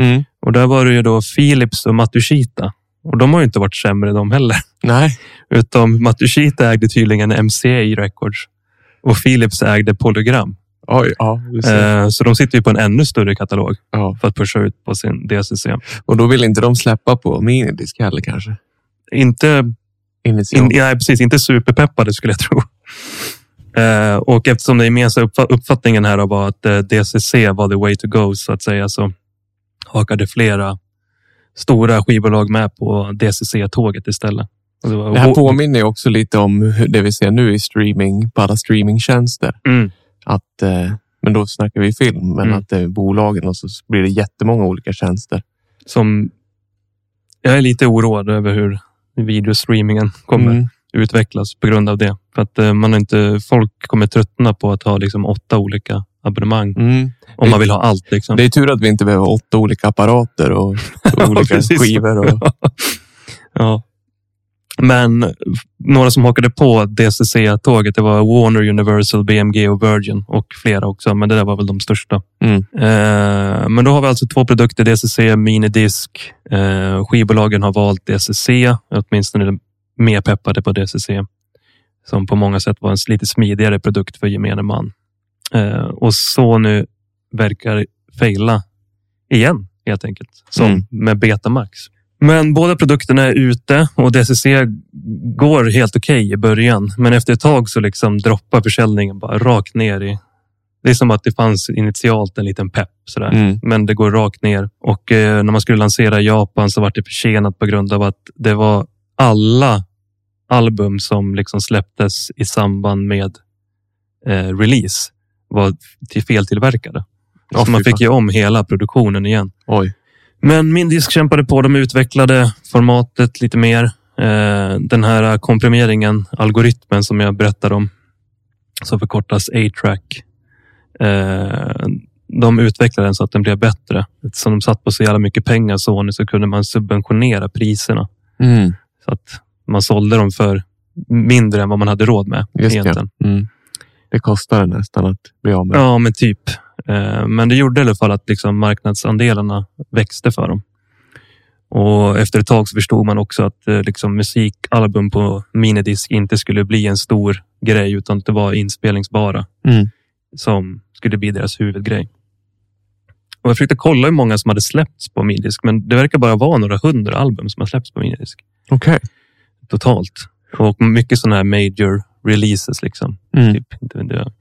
Speaker 1: Mm.
Speaker 2: och där var det ju då Philips och Matsushita. Och de har ju inte varit sämre de heller.
Speaker 1: Nej.
Speaker 2: Utom Matsushita ägde tydligen MCA Records och Philips ägde Polygram.
Speaker 1: Oj, ja.
Speaker 2: Eh, så de sitter ju på en ännu större katalog
Speaker 1: ja.
Speaker 2: för att pusha ut på sin DCC.
Speaker 1: Och då vill inte de släppa på minidisk heller kanske?
Speaker 2: Inte, in, nej, precis, inte superpeppade skulle jag tro. Eh, och eftersom den gemensamma uppfa- uppfattningen här var att eh, DCC var the way to go så att säga så hakade flera stora skivbolag med på DCC-tåget istället. Det
Speaker 1: Det här påminner också lite om det vi ser nu i streaming, på alla streamingtjänster.
Speaker 2: Mm.
Speaker 1: Att, eh, men då snackar vi film, men
Speaker 2: Mm.
Speaker 1: att det är bolagen och så blir det jättemånga olika tjänster.
Speaker 2: som jag är lite oroad över hur videostreamingen kommer
Speaker 1: Mm.
Speaker 2: utvecklas på grund av det. För att eh, man inte, folk kommer tröttna på att ha liksom åtta olika abonnemang
Speaker 1: Mm.
Speaker 2: om man vill ha allt. Liksom.
Speaker 1: Det är tur att vi inte behöver åtta olika apparater och, och olika skivor. Och,
Speaker 2: ja. Men några som hakade på DCC-tåget, det var Warner, Universal, BMG och Virgin och flera också. Men det där var väl de största.
Speaker 1: Mm.
Speaker 2: Eh, men då har vi alltså två produkter, DCC, minidisk. Eh, skivbolagen har valt DCC, åtminstone är de mer peppade på DCC. Som på många sätt var en lite smidigare produkt för gemene man. Eh, och Sony verkar fejla igen helt enkelt. Som
Speaker 1: Mm.
Speaker 2: med Betamax. Men båda produkterna är ute och DCC går helt okej i början. Men efter ett tag så liksom droppar försäljningen bara rakt ner i... Det är som att det fanns initialt en liten pepp sådär.
Speaker 1: mm.
Speaker 2: Men det går rakt ner. Och eh, när man skulle lansera i Japan så var det försenat på grund av att det var alla album som liksom släpptes i samband med eh, release var till feltillverkade.
Speaker 1: Åh,
Speaker 2: så man fick ju om hela produktionen igen.
Speaker 1: Oj.
Speaker 2: Men min disk kämpade på. De utvecklade formatet lite mer. Eh, den här komprimeringen, algoritmen som jag berättade om, som förkortas A-track. Eh, de utvecklade den så att den blev bättre. Eftersom de satt på så jävla mycket pengar, Sony, så kunde man subventionera priserna.
Speaker 1: Mm.
Speaker 2: Så att man sålde dem för mindre än vad man hade råd med.
Speaker 1: Just det.
Speaker 2: egentligen.
Speaker 1: Mm. Det kostar nästan att bli av med.
Speaker 2: Ja, men typ. Eh, Men det gjorde i alla fall att liksom marknadsandelarna växte för dem. Och efter ett tag så förstod man också att eh, liksom musikalbum på minidisk inte skulle bli en stor grej utan det var inspelningsbara
Speaker 1: Mm.
Speaker 2: som skulle bli deras huvudgrej. Och jag försökte kolla hur många som hade släppts på minidisk, men det verkar bara vara några hundra album som har släppts på minidisk
Speaker 1: Okej.
Speaker 2: totalt. Och mycket sådana här major releases liksom.
Speaker 1: Mm.
Speaker 2: Typ, inte vet jag,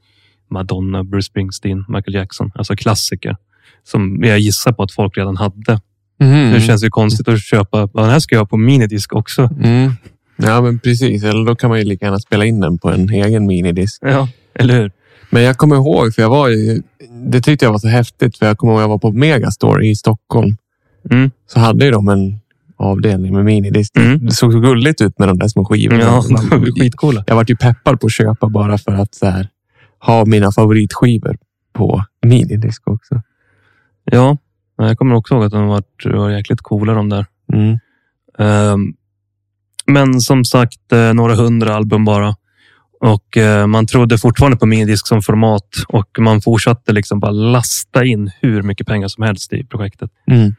Speaker 2: Madonna, Bruce Springsteen, Michael Jackson. Alltså klassiker. Som jag gissar på att folk redan hade.
Speaker 1: Mm.
Speaker 2: Det känns ju konstigt att köpa. "Ja, Den här ska jag ha på minidisk också.
Speaker 1: Mm. Ja, men precis. Eller då kan man ju lika gärna spela in den på en egen minidisk.
Speaker 2: Ja, eller hur?
Speaker 1: Men jag kommer ihåg, för jag var ju, det tyckte jag var så häftigt, för jag kommer ihåg att jag var på Megastore i Stockholm.
Speaker 2: Mm.
Speaker 1: Så hade ju de en avdelning med minidisk.
Speaker 2: Mm.
Speaker 1: Det såg så gulligt ut med de där små skivorna.
Speaker 2: Ja, de är skitcoola.
Speaker 1: Jag var ju peppad på att köpa bara för att så här, ha mina favoritskivor på minidisk också.
Speaker 2: Ja, jag kommer också ihåg att de var, var jäkligt coola de där.
Speaker 1: Mm.
Speaker 2: Ehm, Men som sagt, eh, några hundra album bara. Och eh, man trodde fortfarande på minidisk som format och man fortsatte liksom bara lasta in hur mycket pengar som helst i projektet.
Speaker 1: Mm.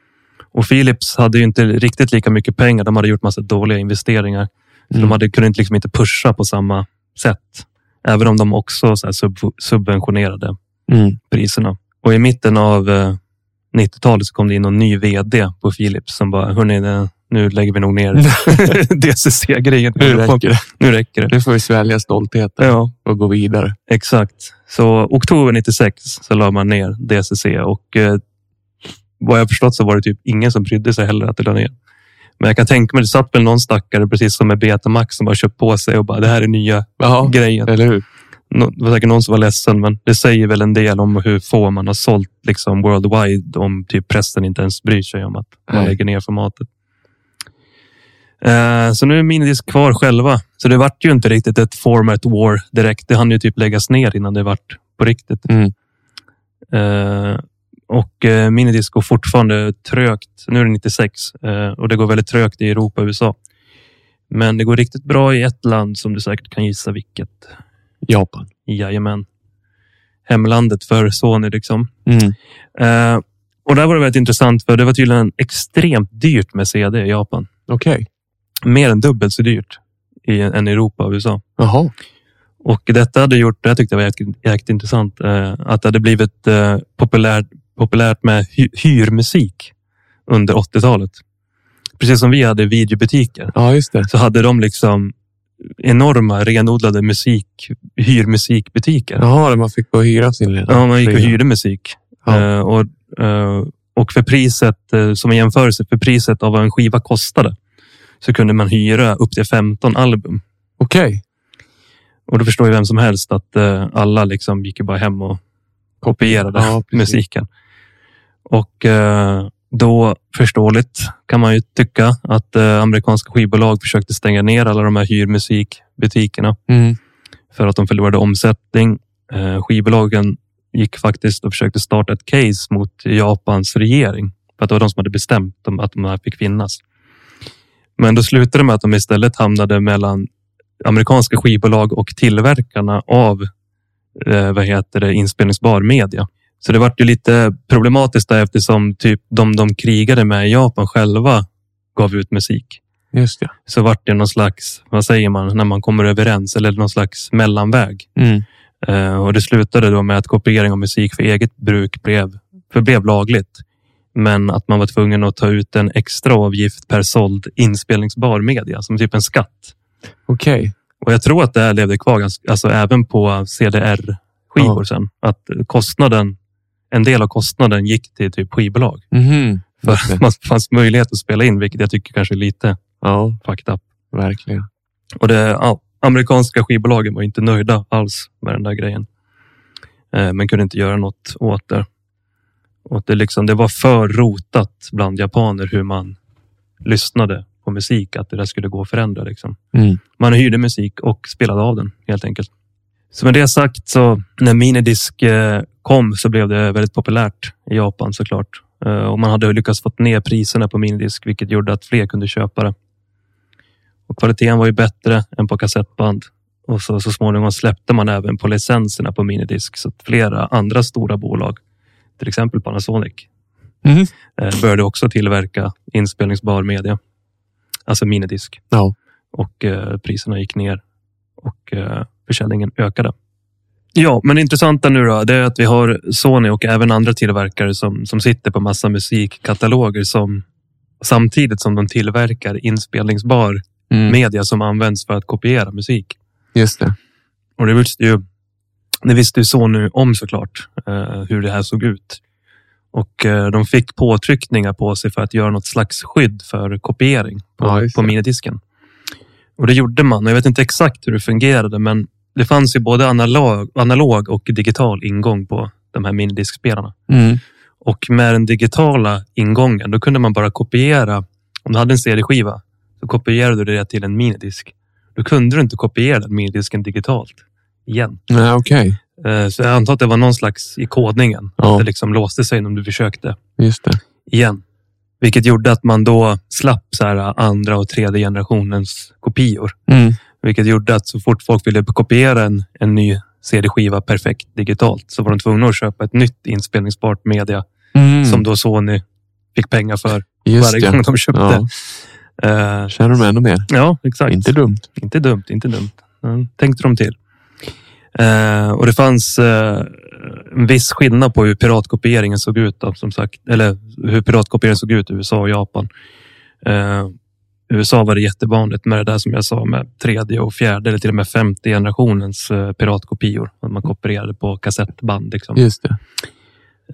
Speaker 2: Och Philips hade ju inte riktigt lika mycket pengar. De hade gjort massa dåliga investeringar.
Speaker 1: Mm.
Speaker 2: de hade, kunde liksom inte pusha på samma sätt. Även om de också sub, subventionerade
Speaker 1: Mm.
Speaker 2: priserna. Och i mitten av eh, 90-talet så kom det in en ny vd på Philips som bara, hörni, nu lägger vi nog ner DCC-grejen.
Speaker 1: Nu räcker det.
Speaker 2: Nu räcker det.
Speaker 1: Nu får vi svälja stoltheten
Speaker 2: Ja,
Speaker 1: och gå vidare.
Speaker 2: exakt. Så oktober 96 så la man ner DCC och eh, vad jag förstått så var det typ ingen som brydde sig heller att det la ner. Men jag kan tänka mig, det satt väl någon stackare precis som med Betamax som bara köpt på sig och bara det här är nya
Speaker 1: Ja,
Speaker 2: grejen.
Speaker 1: eller hur?
Speaker 2: Nå- Det var säkert någon som var ledsen, men det säger väl en del om hur få man har sålt liksom worldwide om typ pressen inte ens bryr sig om att man
Speaker 1: Nej.
Speaker 2: lägger ner formatet. Eh, så nu är Minidisk kvar själva. Så det vart ju inte riktigt ett format war direkt. Det hann ju typ läggas ner innan det vart på riktigt.
Speaker 1: Mm.
Speaker 2: Eh, och eh, Minidisk går fortfarande trögt. Nu är det 96 eh, och det går väldigt trögt i Europa och USA. Men det går riktigt bra i ett land som du säkert kan gissa vilket.
Speaker 1: Japan.
Speaker 2: Jajamän. Hemlandet för Sony liksom.
Speaker 1: Mm.
Speaker 2: Eh, och där var det väldigt intressant för det var tydligen extremt dyrt med CD i Japan.
Speaker 1: Okej.
Speaker 2: Mer än dubbelt så dyrt i, än i Europa och USA.
Speaker 1: Jaha.
Speaker 2: Och detta hade gjort, det här tyckte jag var jäkligt, jäkligt intressant, eh, att det hade blivit eh, populärt, populärt med hy, hyrmusik under 80-talet. Precis som vi hade videobutiker
Speaker 1: Ja, just det.
Speaker 2: så hade de liksom enorma renodlade musik, hyrmusikbutiker.
Speaker 1: Jaha, där man fick gå och hyra sin lilla
Speaker 2: Ja, man gick och hyrde musik.
Speaker 1: Ja.
Speaker 2: Eh, och, eh, och för priset, eh, som en jämförelse, för priset av vad en skiva kostade så kunde man hyra upp till 15 album.
Speaker 1: Okej.
Speaker 2: Och då förstår ju vem som helst att alla liksom gick bara hem och kopierade
Speaker 1: Ja,
Speaker 2: musiken. Och eh, då, förståeligt, kan man ju tycka att eh, amerikanska skivbolag försökte stänga ner alla de här hyrmusikbutikerna
Speaker 1: Mm.
Speaker 2: för att de förlorade omsättning. Eh, skivbolagen gick faktiskt och försökte starta ett case mot Japans regering för att det var de som hade bestämt att de här fick finnas. Men då slutade det med att de istället hamnade mellan amerikanska skivbolag och tillverkarna av eh, vad heter det, inspelningsbar media. Så det vart ju lite problematiskt där eftersom typ de de krigade med i Japan själva gav ut musik
Speaker 1: Just det.
Speaker 2: så vart det någon slags, vad säger man, när man kommer överens eller någon slags mellanväg.
Speaker 1: Mm.
Speaker 2: Eh, och det slutade då med att kopiering av musik för eget bruk blev, förblev lagligt. Men att man var tvungen att ta ut en extra avgift per såld inspelningsbar media som typ en skatt.
Speaker 1: Okej.
Speaker 2: Och jag tror att det här levde kvar ganska, alltså även på CDR-skivor
Speaker 1: Ja.
Speaker 2: sen. Att kostnaden, en del av kostnaden gick till typ skivbolag.
Speaker 1: Mhm.
Speaker 2: För att man fanns möjlighet att spela in, vilket jag tycker kanske är lite
Speaker 1: Ja,
Speaker 2: fucked up.
Speaker 1: verkligen.
Speaker 2: Och det, ja, amerikanska skivbolagen var inte nöjda alls med den där grejen. Eh, men kunde inte göra något åt det. Och det, liksom, det var för rotat bland japaner hur man lyssnade på musik, att det där skulle gå att förändra. Liksom.
Speaker 1: Mm.
Speaker 2: Man hyrde musik och spelade av den helt enkelt. Så med det sagt, så när minidisk eh, kom så blev det väldigt populärt i Japan såklart. Eh, och man hade lyckats få ner priserna på minidisk, vilket gjorde att fler kunde köpa det. Och kvaliteten var ju bättre än på kassettband. Och så, så småningom släppte man även på licenserna på minidisk så att flera andra stora bolag, till exempel Panasonic, eh, började också tillverka inspelningsbar media. Alltså minidisk.
Speaker 1: Ja.
Speaker 2: Och eh, priserna gick ner och eh, försäljningen ökade. Ja, men det intressanta nu då, det är att vi har Sony och även andra tillverkare som, som sitter på massa musikkataloger som samtidigt som de tillverkar inspelningsbar
Speaker 1: Mm.
Speaker 2: media som används för att kopiera musik.
Speaker 1: Just det.
Speaker 2: Och det visste ju, det visste ju Sony om såklart, eh, hur det här såg ut. Och eh, de fick påtryckningar på sig för att göra något slags skydd för kopiering på,
Speaker 1: Ja,
Speaker 2: på minidisken. Och det gjorde man. Jag vet inte exakt hur det fungerade, men det fanns ju både analog, analog och digital ingång på de här minidiskspelarna.
Speaker 1: Mm.
Speaker 2: Och med den digitala ingången, då kunde man bara kopiera. Om du hade en CD-skiva, så kopierade du det till en minidisk. Då kunde du inte kopiera den minidisken digitalt igen.
Speaker 1: Nej, okej.
Speaker 2: Eh, Så jag antar att det var någon slags i kodningen.
Speaker 1: Ja.
Speaker 2: Att det liksom låste sig om du försökte
Speaker 1: Just det.
Speaker 2: igen. Vilket gjorde att man då slapp så andra och tredje generationens kopior.
Speaker 1: Mm.
Speaker 2: Vilket gjorde att så fort folk ville kopiera en, en ny CD-skiva perfekt digitalt så var de tvungna att köpa ett nytt inspelningsbart media
Speaker 1: Mm.
Speaker 2: som då Sony fick pengar för
Speaker 1: Just
Speaker 2: varje
Speaker 1: det.
Speaker 2: gång de köpte.
Speaker 1: Ja.
Speaker 2: Eh,
Speaker 1: Känner de ännu mer?
Speaker 2: ja, exakt.
Speaker 1: Inte dumt.
Speaker 2: Inte dumt, inte dumt. Ja, tänkte de till. Eh, och det fanns eh, en viss skillnad på hur piratkopieringen såg ut. Då, som sagt, eller hur piratkopieringen såg ut i USA och Japan. USA var det jättevanligt med det där som jag sa med tredje och fjärde eller till och med femte generationens eh, piratkopior. Att man kopierade på kassettband. Liksom.
Speaker 1: Just det.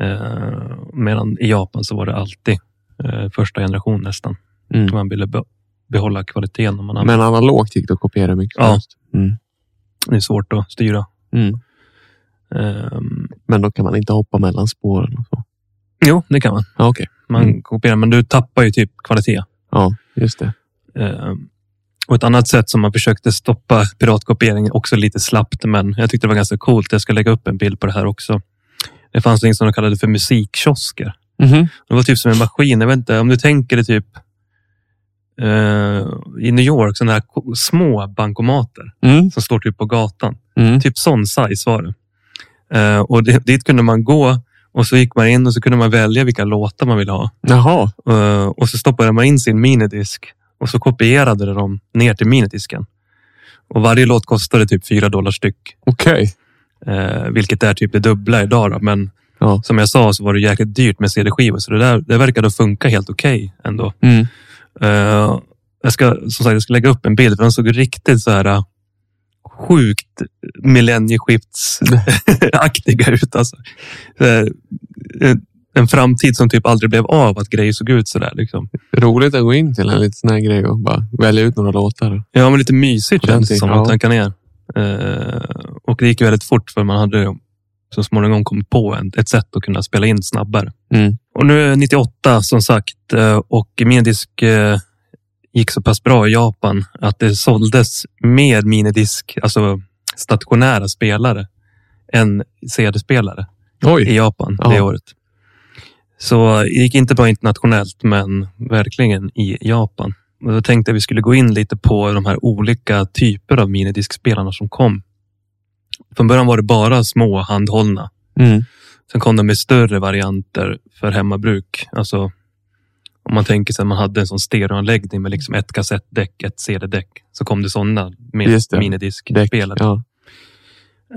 Speaker 2: Eh, medan i Japan så var det alltid eh, första generation nästan.
Speaker 1: Mm.
Speaker 2: Man ville be behålla kvaliteten. Om man använde.
Speaker 1: Men analogt gick det att kopiera mycket.
Speaker 2: Ja.
Speaker 1: Mm.
Speaker 2: Det är svårt att styra.
Speaker 1: Mm.
Speaker 2: Ehm,
Speaker 1: Men då kan man inte hoppa mellan spåren och så.
Speaker 2: jo, det kan man.
Speaker 1: Ja, Okej.
Speaker 2: Man
Speaker 1: Mm.
Speaker 2: kopierar, men du tappar ju typ kvalitet.
Speaker 1: Ja, just det.
Speaker 2: Ehm, och ett annat sätt som man försökte stoppa piratkopiering, också lite slappt, men jag tyckte det var ganska coolt. Jag ska lägga upp en bild på det här också. Det fanns något som de kallade för musikkiosker.
Speaker 1: Mhm.
Speaker 2: Det var typ som en maskin. Jag vet inte, om du tänker dig typ eh, i New York, sådana här små bankomater
Speaker 1: Mm.
Speaker 2: som står typ på gatan.
Speaker 1: Mm.
Speaker 2: Typ sån size var det. Eh, och det, dit kunde man gå och så gick man in och så kunde man välja vilka låtar man ville ha.
Speaker 1: Jaha.
Speaker 2: Eh, och så stoppade man in sin minidisk och så kopierade de ner till minidisken. Och varje låt kostade typ fyra dollar styck.
Speaker 1: Okej.
Speaker 2: Eh, vilket är typ det dubbla idag. Då. Men
Speaker 1: Ja.
Speaker 2: som jag sa så var det jäkligt dyrt med CD-skivor. Så det, där, det verkade funka helt okej ändå.
Speaker 1: Mm.
Speaker 2: Eh, jag ska som sagt jag ska lägga upp en bild för de såg riktigt så här uh, sjukt millennieskiftsaktiga ut. Alltså. En framtid som typ aldrig blev av att grejer såg ut så där. Liksom.
Speaker 1: Roligt att gå in till en liten sån här grej och bara välja ut några låtar.
Speaker 2: Ja, men lite mysigt känns det som att tanka ner. Eh, och det gick väldigt fort för man hade så småningom kommit på ett sätt att kunna spela in snabbare.
Speaker 1: Mm.
Speaker 2: Och nu är 98 som sagt eh, och minidisk eh, gick så pass bra i Japan att det såldes mer minidisk, alltså stationära spelare än CD-spelare i. Japan
Speaker 1: Ja.
Speaker 2: det året. Så det gick inte bra internationellt, men verkligen i Japan. Och då tänkte jag vi skulle gå in lite på de här olika typer av minidiskspelarna som kom. Från början var det bara små handhållna.
Speaker 1: Mm.
Speaker 2: Sen kom de med större varianter för hemmabruk. Alltså om man tänker sig att man hade en sån stereoanläggning med liksom ett kassettdäck, ett CD-däck. Så kom det sådana med minidiskspelare.
Speaker 1: Ja.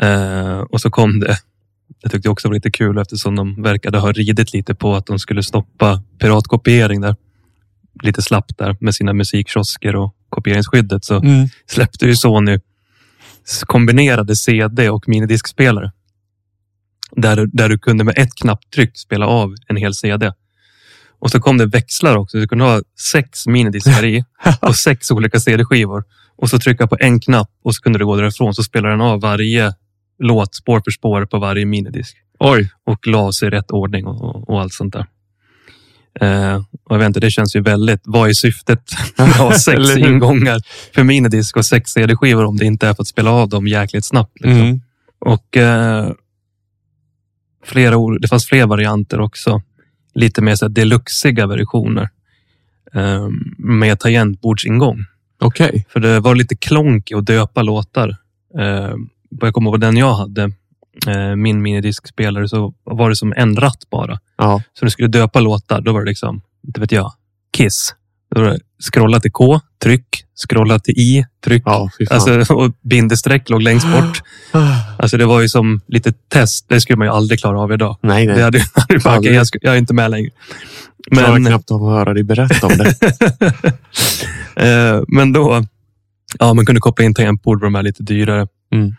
Speaker 2: Eh, och så kom det. Jag tyckte också det var lite kul eftersom de verkade ha ridit lite på att de skulle stoppa piratkopiering där. Lite slappt där med sina musikkiosker och kopieringsskyddet så
Speaker 1: Mm.
Speaker 2: släppte ju Sony kombinerade CD och minidiskspelare. Där, där du kunde med ett knapptryck spela av en hel CD. Och så kom det växlar också. Du kunde ha sex minidiskar i och sex olika CD-skivor. Och så trycka på en knapp och så kunde du gå därifrån. Så spelar den av varje låt spår för spår på varje minidisk.
Speaker 1: Oj.
Speaker 2: Och las i rätt ordning och, och, allt sånt där. Eh, och jag vet inte, det känns ju väldigt... Vad är syftet med att ha sex ingångar för minidisk och sex CD-skivor om det inte är för att spela av dem jäkligt snabbt? Liksom.
Speaker 1: Mm.
Speaker 2: Och eh, flera, det fanns fler varianter också. Lite mer så här deluxiga versioner. Eh, med tangentbordsingång.
Speaker 1: Okej.
Speaker 2: För det var lite klonk att döpa låtar. Jag kommer ihåg den jag hade. Eh, min minidiskspelare så var det som en ratt bara.
Speaker 1: Ja.
Speaker 2: Så när du skulle döpa låtar, då var det liksom, inte vet jag, Kiss. Då var det scrolla till K, tryck, scrolla till I, tryck.
Speaker 1: Ja.
Speaker 2: Alltså, och bindestreck låg längst bort. Alltså det var ju som lite test. Det skulle man ju aldrig klara av idag.
Speaker 1: nej, nej.
Speaker 2: Det hade, hade bara, jag, jag är inte med längre.
Speaker 1: Klarar
Speaker 2: Men,
Speaker 1: knappt av att höra dig berätta om det.
Speaker 2: eh, men då, ja, man kunde koppla in tangentbord, de här lite dyrare.
Speaker 1: Mm.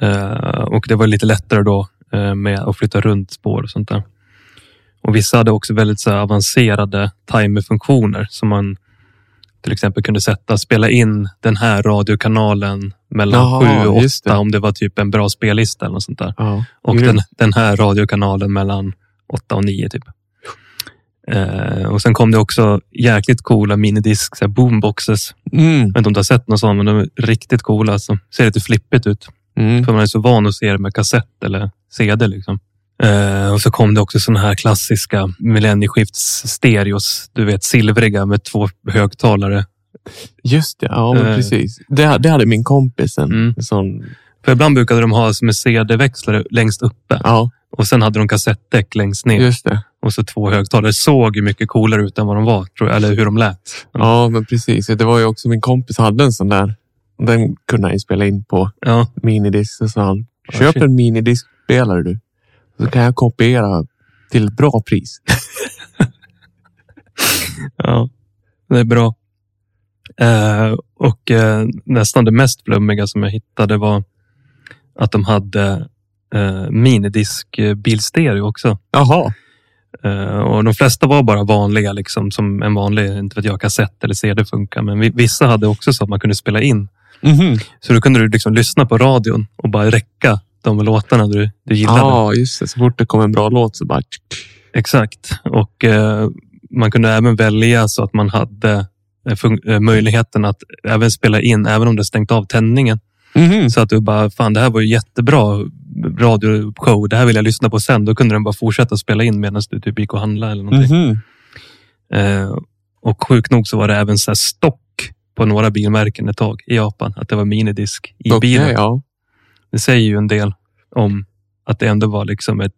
Speaker 2: Eh, och det var lite lättare då eh, med att flytta runt spår och sånt där. Och vissa hade också väldigt så avancerade timerfunktioner som man till exempel kunde sätta, spela in den här radiokanalen mellan
Speaker 1: Jaha,
Speaker 2: sju och
Speaker 1: just det.
Speaker 2: åtta om det var typ en bra spellista eller något sånt där.
Speaker 1: Ja.
Speaker 2: Och den, den här radiokanalen mellan åtta och nio typ. Eh, och sen kom det också jäkligt coola minidisk, så boomboxes.
Speaker 1: Mm.
Speaker 2: Jag vet inte om du har sett någon sån, men de är riktigt coola. Alltså. Ser lite flippigt ut.
Speaker 1: Mm.
Speaker 2: För man är så van att se det med kassett eller CD. Liksom. Eh, och så kom det också såna här klassiska millennieskifts-stereos. Du vet silvriga med två högtalare.
Speaker 1: Just det, ja men
Speaker 2: Eh.
Speaker 1: precis. Det, det hade min kompis en
Speaker 2: Mm.
Speaker 1: sån.
Speaker 2: För ibland brukade de ha som en CD-växlare längst uppe.
Speaker 1: Ja,
Speaker 2: Och sen hade de kassettdäck längst ner.
Speaker 1: just det.
Speaker 2: Och så två högtalare. Såg ju mycket coolare ut än vad de var. Tror jag, eller hur de lät.
Speaker 1: Ja, men precis. Det var ju också min kompis hade en sån där. Den kunde han spela in på
Speaker 2: Ja,
Speaker 1: minidisk. Så sa han, köp en minidiskspelare du. Så kan jag kopiera till ett bra pris.
Speaker 2: ja. Det är bra. Eh, och eh, nästan det mest flummiga som jag hittade var att de hade eh, minidisk eh, bilstereo också.
Speaker 1: Jaha.
Speaker 2: Eh, och de flesta var bara vanliga, liksom, som en vanlig inte vet jag, kassett eller CD funkar. Men vi- vissa hade också så att man kunde spela in.
Speaker 1: Mhm.
Speaker 2: Så då kunde du liksom lyssna på radion och bara räcka de låtarna du, du gillade.
Speaker 1: Ja, just det. Så fort det kom en bra låt så bara...
Speaker 2: Exakt. Och eh, man kunde även välja så att man hade eh, fun- eh, möjligheten att även spela in, även om det stängt av tändningen.
Speaker 1: Mhm.
Speaker 2: Så att du bara, fan det här var ju jättebra radioshow. Det här vill jag lyssna på sen. Då kunde den bara fortsätta spela in medan du typ gick och handlade eller någonting.
Speaker 1: Mhm.
Speaker 2: Eh, och sjukt nog så var det även så stock på några bilmärken ett tag i Japan. Att det var minidisk i
Speaker 1: Okej,
Speaker 2: bilen.
Speaker 1: ja.
Speaker 2: Det säger ju en del om att det ändå var liksom ett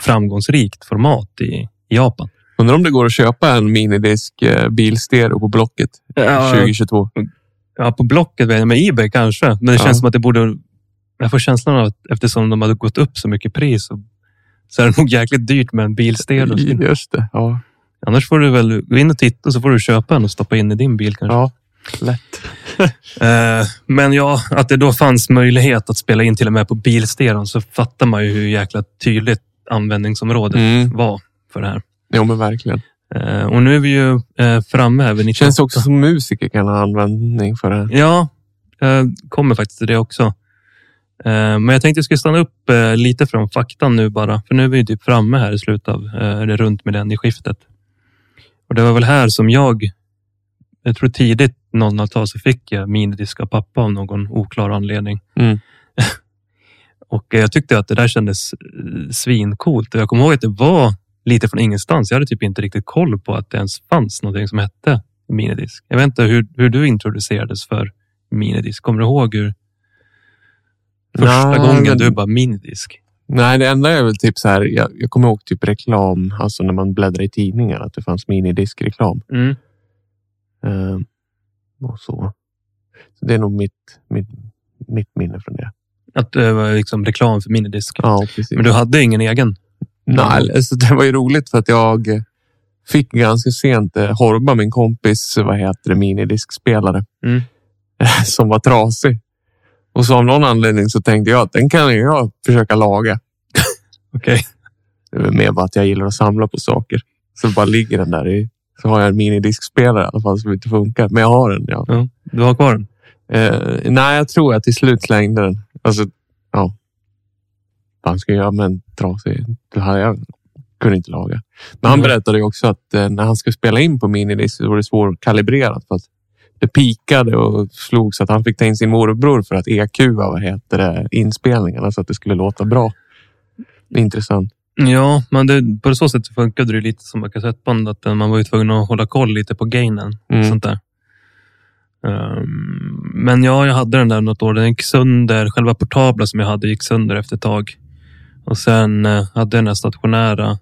Speaker 2: framgångsrikt format i, Japan.
Speaker 1: Undrar om det går att köpa en minidisk eh, bilstereo på Blocket 2022.
Speaker 2: Ja, på Blocket, med Ebay kanske. Men det
Speaker 1: Ja.
Speaker 2: känns som att det borde... Jag får känslan av att eftersom de hade gått upp så mycket pris så, så är det nog jäkligt dyrt med en bilstereo.
Speaker 1: Just det. Ja.
Speaker 2: Annars får du väl gå in och titta och så får du köpa en och stoppa in i din bil kanske.
Speaker 1: ja. Lätt.
Speaker 2: Eh, men ja, att det då fanns möjlighet att spela in till och med på bilstereon så fattar man ju hur jäkla tydligt användningsområdet
Speaker 1: Mm.
Speaker 2: var för det här.
Speaker 1: Jo, men verkligen.
Speaker 2: Eh, och nu är vi ju eh, framme här vid 98.
Speaker 1: Känns också som musiker kan ha användning för det.
Speaker 2: Ja, eh, kommer faktiskt till det också. Eh, men jag tänkte jag skulle stanna upp eh, lite från faktan nu bara. För nu är vi ju typ framme här i slutet av, eller runt millennieskiftet. Och det var väl här som jag, jag tror tidigt 00-tal så fick jag minidisk av pappa av någon oklar anledning.
Speaker 1: Mm.
Speaker 2: och jag tyckte att det där kändes eh, svincoolt. Och jag kommer ihåg att det var lite från ingenstans. Jag hade typ inte riktigt koll på att det ens fanns någonting som hette minidisk. Jag vet inte hur, hur du introducerades för minidisk. Kommer du ihåg hur första
Speaker 1: Nej,
Speaker 2: gången
Speaker 1: men-
Speaker 2: du bara minidisk?
Speaker 1: Nej, det enda är väl typ så här. Jag, jag kommer ihåg typ reklam, alltså när man bläddrar i tidningar, att det fanns minidiskreklam.
Speaker 2: Mm.
Speaker 1: Eh, och så. så. Det är nog mitt, mitt, mitt minne från det.
Speaker 2: Att det var liksom reklam för minidisk.
Speaker 1: Ja, precis.
Speaker 2: Men du hade ingen egen?
Speaker 1: Nej, alltså, det var ju roligt för att jag fick ganska sent eh, Horba, min kompis, vad heter det, minidiskspelare
Speaker 2: Mm.
Speaker 1: som var trasig. Och så av någon anledning så tänkte jag att den kan jag försöka laga.
Speaker 2: Okej.
Speaker 1: Det är mer bara att jag gillar att samla på saker. Så bara ligger den där i. Så har jag en minidiskspelare i alla fall som inte funkar. Men jag har den. Ja.
Speaker 2: Ja, du har kvar den?
Speaker 1: Eh, nej, jag tror jag till slut slängde den. Alltså, ja. Vad ska jag göra med en trasig? Det hade jag kunde inte laga. Men han
Speaker 2: Mm.
Speaker 1: berättade också att eh, när han skulle spela in på minidisk så var det svårkalibrerat. För att det pikade och slog så att han fick ta in sin morbror för att EQa vad heter det, inspelningarna så att det skulle låta bra. Intressant.
Speaker 2: Ja, men det, på så sätt funkade det lite som ett kassettband. Att eh, man var ju tvungen att hålla koll lite på gainen.
Speaker 1: Mm.
Speaker 2: Sånt där. Ehm, men ja, jag hade den där något år. Den gick sönder. Själva portabla som jag hade gick sönder efter ett tag. Och sen eh, hade jag den här stationära.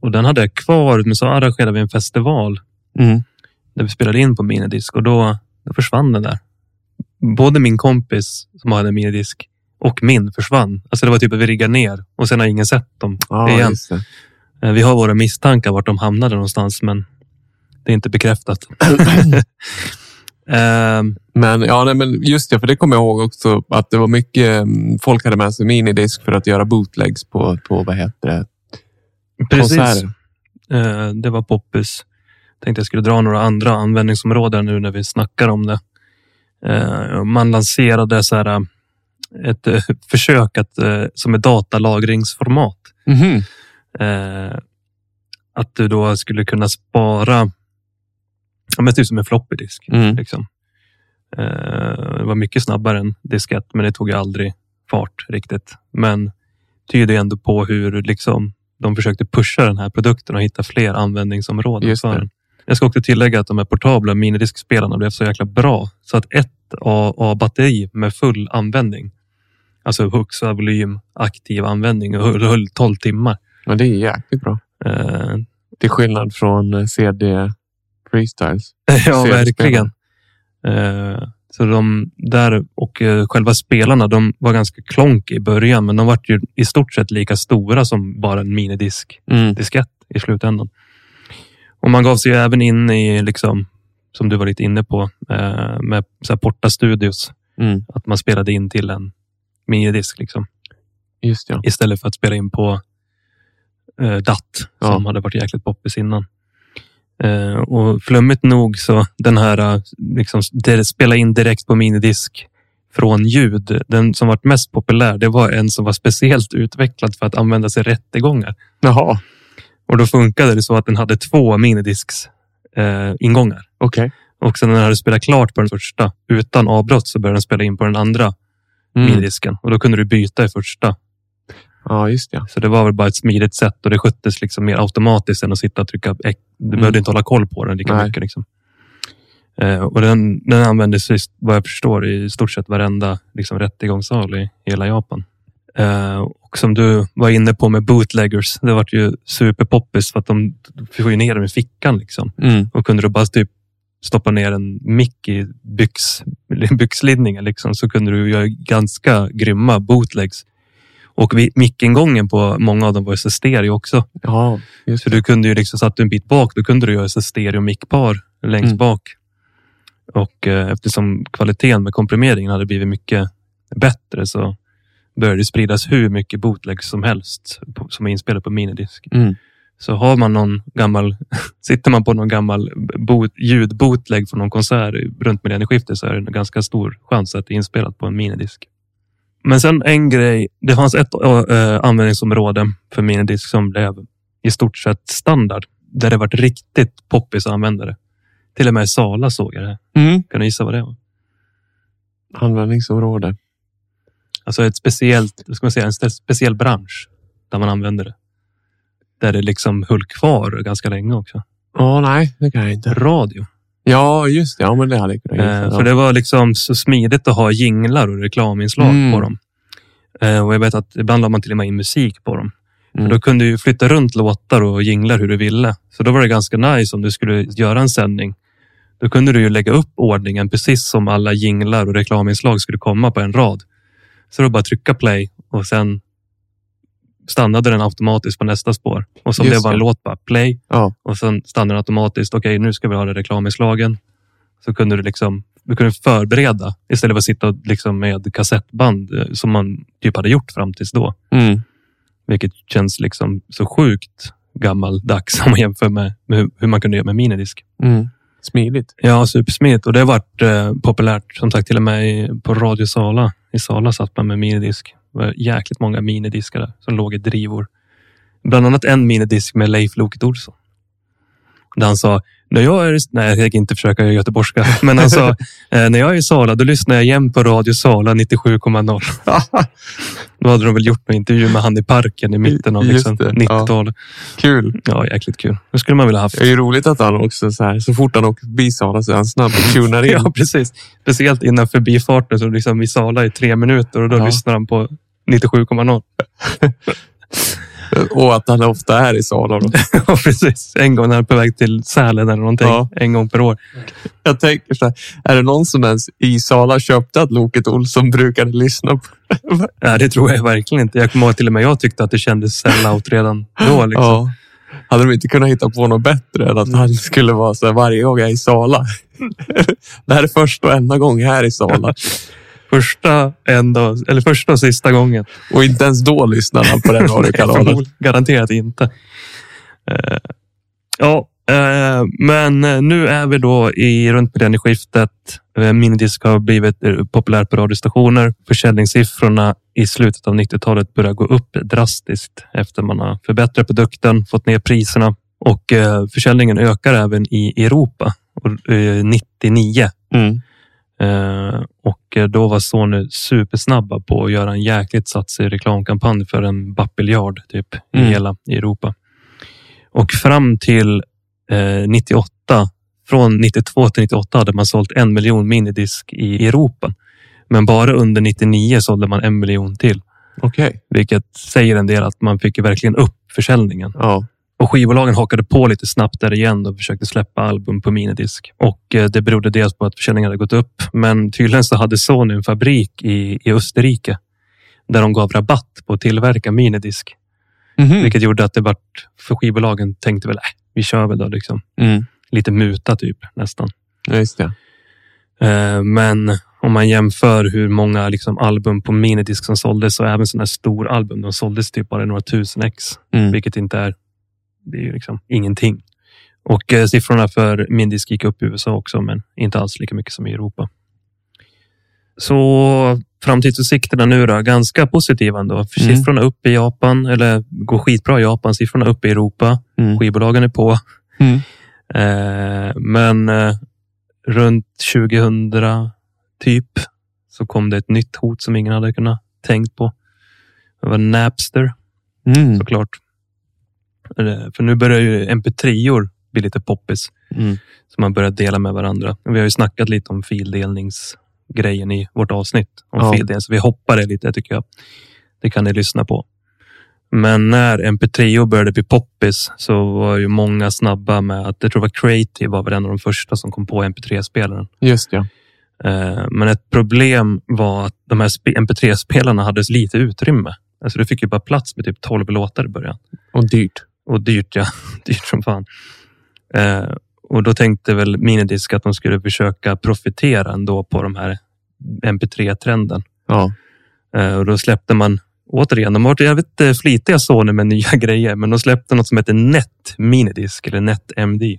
Speaker 2: Och den hade jag kvar, men så arrangerade vi en festival
Speaker 1: Mm.
Speaker 2: där vi spelade in på minidisk och då, då försvann den där. Både min kompis som hade en minidisk och min försvann. Alltså det var typ att vi riggade ner och sen har ingen sett dem
Speaker 1: Ja,
Speaker 2: igen. Eh, Vi har våra misstankar vart de hamnade någonstans, men det är inte bekräftat. Ehm,
Speaker 1: Men, ja, nej, men just det, för det kommer jag ihåg också att det var mycket mm, folk hade med sig minidisk för att göra bootlegs på, på vad heter det?
Speaker 2: precis.
Speaker 1: Konserter.
Speaker 2: Eh, det var poppis. Tänkte jag skulle dra några andra användningsområden nu när vi snackar om det. Eh, man lanserade så här, ett eh, försök att, eh, som är datalagringsformat.
Speaker 1: Mhm.
Speaker 2: Eh, att du då skulle kunna spara, ja, men typ som en floppy disk.
Speaker 1: Mm.
Speaker 2: Liksom. Det var mycket snabbare än diskett, men det tog aldrig fart riktigt. Men tyder ändå på hur liksom, de försökte pusha den här produkten och hitta fler användningsområden
Speaker 1: Just
Speaker 2: för den. Jag ska också tillägga att de här portabla minidiskspelarna blev så jäkla bra så att ett AA-batteri med full användning, alltså högsta volym, aktiv användning, höll, höll 12 timmar.
Speaker 1: Men det är jäkligt bra.
Speaker 2: Eh,
Speaker 1: Till skillnad från eh, CD Freestyles.
Speaker 2: Ja, verkligen. Eh, så de där och själva spelarna, de var ganska klonk i början, men de var ju i stort sett lika stora som bara en minidisk
Speaker 1: Mm.
Speaker 2: diskett i slutändan. Och man gav sig ju även in i liksom som du var lite inne på med så här Porta Studios.
Speaker 1: Mm.
Speaker 2: Att man spelade in till en minidisk liksom,
Speaker 1: Just ja.
Speaker 2: istället för att spela in på eh, DAT som
Speaker 1: Ja.
Speaker 2: hade varit jäkligt poppis innan. Eh, och flummigt nog så den här eh, liksom, spela in direkt på minidisk från ljud. Den som varit mest populär, det var en som var speciellt utvecklad för att användas i rättegångar.
Speaker 1: Jaha,
Speaker 2: Och då funkade det så att den hade två minidisks eh, ingångar.
Speaker 1: okej.
Speaker 2: Och sen när den hade spelat klart på den första utan avbrott så började den spela in på den andra
Speaker 1: Mm.
Speaker 2: minidisken. Och då kunde du byta i första.
Speaker 1: Ja, just ja.
Speaker 2: Så det var väl bara ett smidigt sätt och det sköttes liksom mer automatiskt än att sitta och trycka. Du behövde
Speaker 1: Mm.
Speaker 2: inte hålla koll på den lika
Speaker 1: Nej.
Speaker 2: mycket. Liksom. Eh, och den, den användes vad jag förstår i stort sett varenda liksom, rättegångssal i hela Japan. Eh, och som du var inne på med bootleggers. Det var ju superpoppis för att de får ju ner dem i fickan. Liksom.
Speaker 1: Mm.
Speaker 2: Och kunde du bara typ stoppa ner en mick i byx, byxlinningen liksom, så kunde du göra ganska grymma bootlegs. Och mickingången på många av dem var så stereo också.
Speaker 1: Ja,
Speaker 2: Så du kunde ju liksom, satt du en bit bak, då kunde du göra så stereo mickpar längst
Speaker 1: Mm.
Speaker 2: bak. Och eh, eftersom kvaliteten med komprimeringen hade blivit mycket bättre så började det spridas hur mycket bootlegs som helst på, som är inspelade på minidisk.
Speaker 1: Mm.
Speaker 2: Så har man någon gammal, sitter man på någon gammal bo, ljudbootleg från någon konsert runt millennieskiftet så är det en ganska stor chans att det är inspelat på en minidisk. Men sen en grej, det fanns ett äh, användningsområde för minidisk som blev i stort sett standard. Där det varit riktigt poppis att använda det. Till och med i Sala såg jag det.
Speaker 1: Mm.
Speaker 2: Kan du gissa vad det var?
Speaker 1: Användningsområde.
Speaker 2: Alltså ett speciellt, ska man säga, en speciell bransch där man använder det. Där det liksom höll kvar ganska länge också.
Speaker 1: Ja, nej, det kan jag inte.
Speaker 2: Radio.
Speaker 1: Ja, just det. Ja, men det hade jag kunnat
Speaker 2: Eh, för det var liksom så smidigt att ha jinglar och reklaminslag
Speaker 1: Mm.
Speaker 2: på dem. Eh, och jag vet att ibland la man till och med in musik på dem.
Speaker 1: Mm.
Speaker 2: För då kunde du flytta runt låtar och jinglar hur du ville. Så då var det ganska nice om du skulle göra en sändning. Då kunde du ju lägga upp ordningen precis som alla jinglar och reklaminslag skulle komma på en rad. Så då bara trycka play och sen stannade den automatiskt på nästa spår. Och så
Speaker 1: Just
Speaker 2: blev bara en
Speaker 1: det.
Speaker 2: låt bara play
Speaker 1: Ja.
Speaker 2: och sen stannade den automatiskt. Okej, nu ska vi ha det reklaminslagen. Så kunde du liksom du kunde förbereda istället för att sitta liksom med kassettband eh, som man typ hade gjort fram tills då.
Speaker 1: Mm.
Speaker 2: Vilket känns liksom så sjukt gammaldags om man jämför med, med hur- hur man kunde göra med minidisk.
Speaker 1: Mm. Smidigt.
Speaker 2: Ja, supersmidigt. Och det har varit eh, populärt som sagt till och med i, på Radio Sala. I Sala satt man med minidisk. Jäkligt många minidiskar där som låg i drivor. Bland annat en minidisk med Leif Loket Olsson. Där han sa, när jag är, nej jag tänker inte försöka göra göteborgska, men han sa, eh, när jag är i Sala, då lyssnar jag jämt på Radio Sala 97,0. Då hade de väl gjort en intervju med han i parken i mitten av liksom,
Speaker 1: det, ja.
Speaker 2: 90-talet.
Speaker 1: Kul.
Speaker 2: Ja. jäkligt kul. Det skulle man vilja haft.
Speaker 1: Det är roligt att han också så här, så fort han åker förbi Sala så är han snabb och tunar in.
Speaker 2: Ja, precis. Speciellt innan förbifarten, så liksom i Sala i tre minuter och då
Speaker 1: Ja.
Speaker 2: lyssnar han på 97,0.
Speaker 1: Och att han ofta är i Sala.
Speaker 2: Ja, precis. En gång när han är på väg till Sälen eller någonting.
Speaker 1: Ja.
Speaker 2: En gång per år.
Speaker 1: Jag tänker så här, är det någon som ens i Sala köpte att Loket Olsson brukade lyssna på?
Speaker 2: Ja, det tror jag verkligen inte. Jag kommer ihåg till och med jag tyckte att det kändes sellout redan då. Liksom.
Speaker 1: Ja. Hade de inte kunnat hitta på något bättre än att han skulle vara så här varje gång jag är i Sala? Det här är första och enda gången jag är i Sala.
Speaker 2: Första, enda, eller första och sista gången.
Speaker 1: Och inte ens då lyssnade han på den radiokanalen.
Speaker 2: Garanterat inte. Eh, ja, eh, men eh, nu är vi då i runt millennieskiftet. Uh, minidisk har blivit eh, populärt på radiostationer. Försäljningssiffrorna i slutet av 90-talet börjar gå upp drastiskt efter man har förbättrat produkten, fått ner priserna och eh, försäljningen ökar även i Europa. Och, eh, 99
Speaker 1: Mm.
Speaker 2: Eh, och eh, då var Sony supersnabba på att göra en jäkligt satsig reklamkampanj för en bappbiljard typ i
Speaker 1: Mm.
Speaker 2: hela Europa. Och fram till eh, 98, från 92 till 98 hade man sålt en miljon minidisk i Europa. Men bara under 99 sålde man en miljon till,
Speaker 1: Okej.
Speaker 2: vilket säger en del att man fick verkligen upp försäljningen.
Speaker 1: Ja.
Speaker 2: Och skivbolagen hakade på lite snabbt där igen och försökte släppa album på minidisk. Och eh, det berodde dels på att försäljningen hade gått upp. Men tydligen så hade Sony en fabrik i, i Österrike där de gav rabatt på att tillverka minidisk.
Speaker 1: Mhm.
Speaker 2: Vilket gjorde att det vart, för skivbolagen tänkte väl, äh, vi kör väl då liksom.
Speaker 1: Mm.
Speaker 2: Lite muta typ nästan.
Speaker 1: Ja, just det.
Speaker 2: Eh, Men om man jämför hur många liksom, album på minidisk som såldes och även sådana här storalbum, de såldes typ bara några tusen ex,
Speaker 1: Mm.
Speaker 2: vilket inte är, det är ju liksom ingenting. Och eh, siffrorna för minidisk gick upp i USA också, men inte alls lika mycket som i Europa. Så framtidsutsikterna nu då, ganska positiva ändå.
Speaker 1: Mm.
Speaker 2: Siffrorna upp i Japan, eller går skitbra i Japan, siffrorna upp i Europa.
Speaker 1: Mm.
Speaker 2: Skivbolagen är på.
Speaker 1: Mm.
Speaker 2: Eh, men eh, runt 2000 typ så kom det ett nytt hot som ingen hade kunnat tänkt på. Det var Napster
Speaker 1: Mm.
Speaker 2: såklart. För nu börjar ju mp3or bli lite poppis
Speaker 1: Mm.
Speaker 2: som man börjar dela med varandra. Vi har ju snackat lite om fildelningsgrejen i vårt avsnitt om
Speaker 1: Ja.
Speaker 2: fildelning, så vi hoppar det lite tycker jag. Det kan ni lyssna på. Men när mp3 började bli poppis så var ju många snabba med att jag tror det var Creative var väl en av de första som kom på mp3-spelaren.
Speaker 1: Just ja.
Speaker 2: Eh, Men ett problem var att de här spe- mp3-spelarna hade så lite utrymme. Alltså du fick ju bara plats med typ 12 låtar i början.
Speaker 1: Och dyrt.
Speaker 2: Och dyrt, ja. Dyrt som fan. Eh, och då tänkte väl Minidisk att de skulle försöka profitera ändå på de här mp3-trenden.
Speaker 1: Ja.
Speaker 2: Eh, och då släppte man, återigen, de har varit jävligt eh, flitiga Sony med nya grejer, men de släppte något som heter Net Minidisk eller Net MD.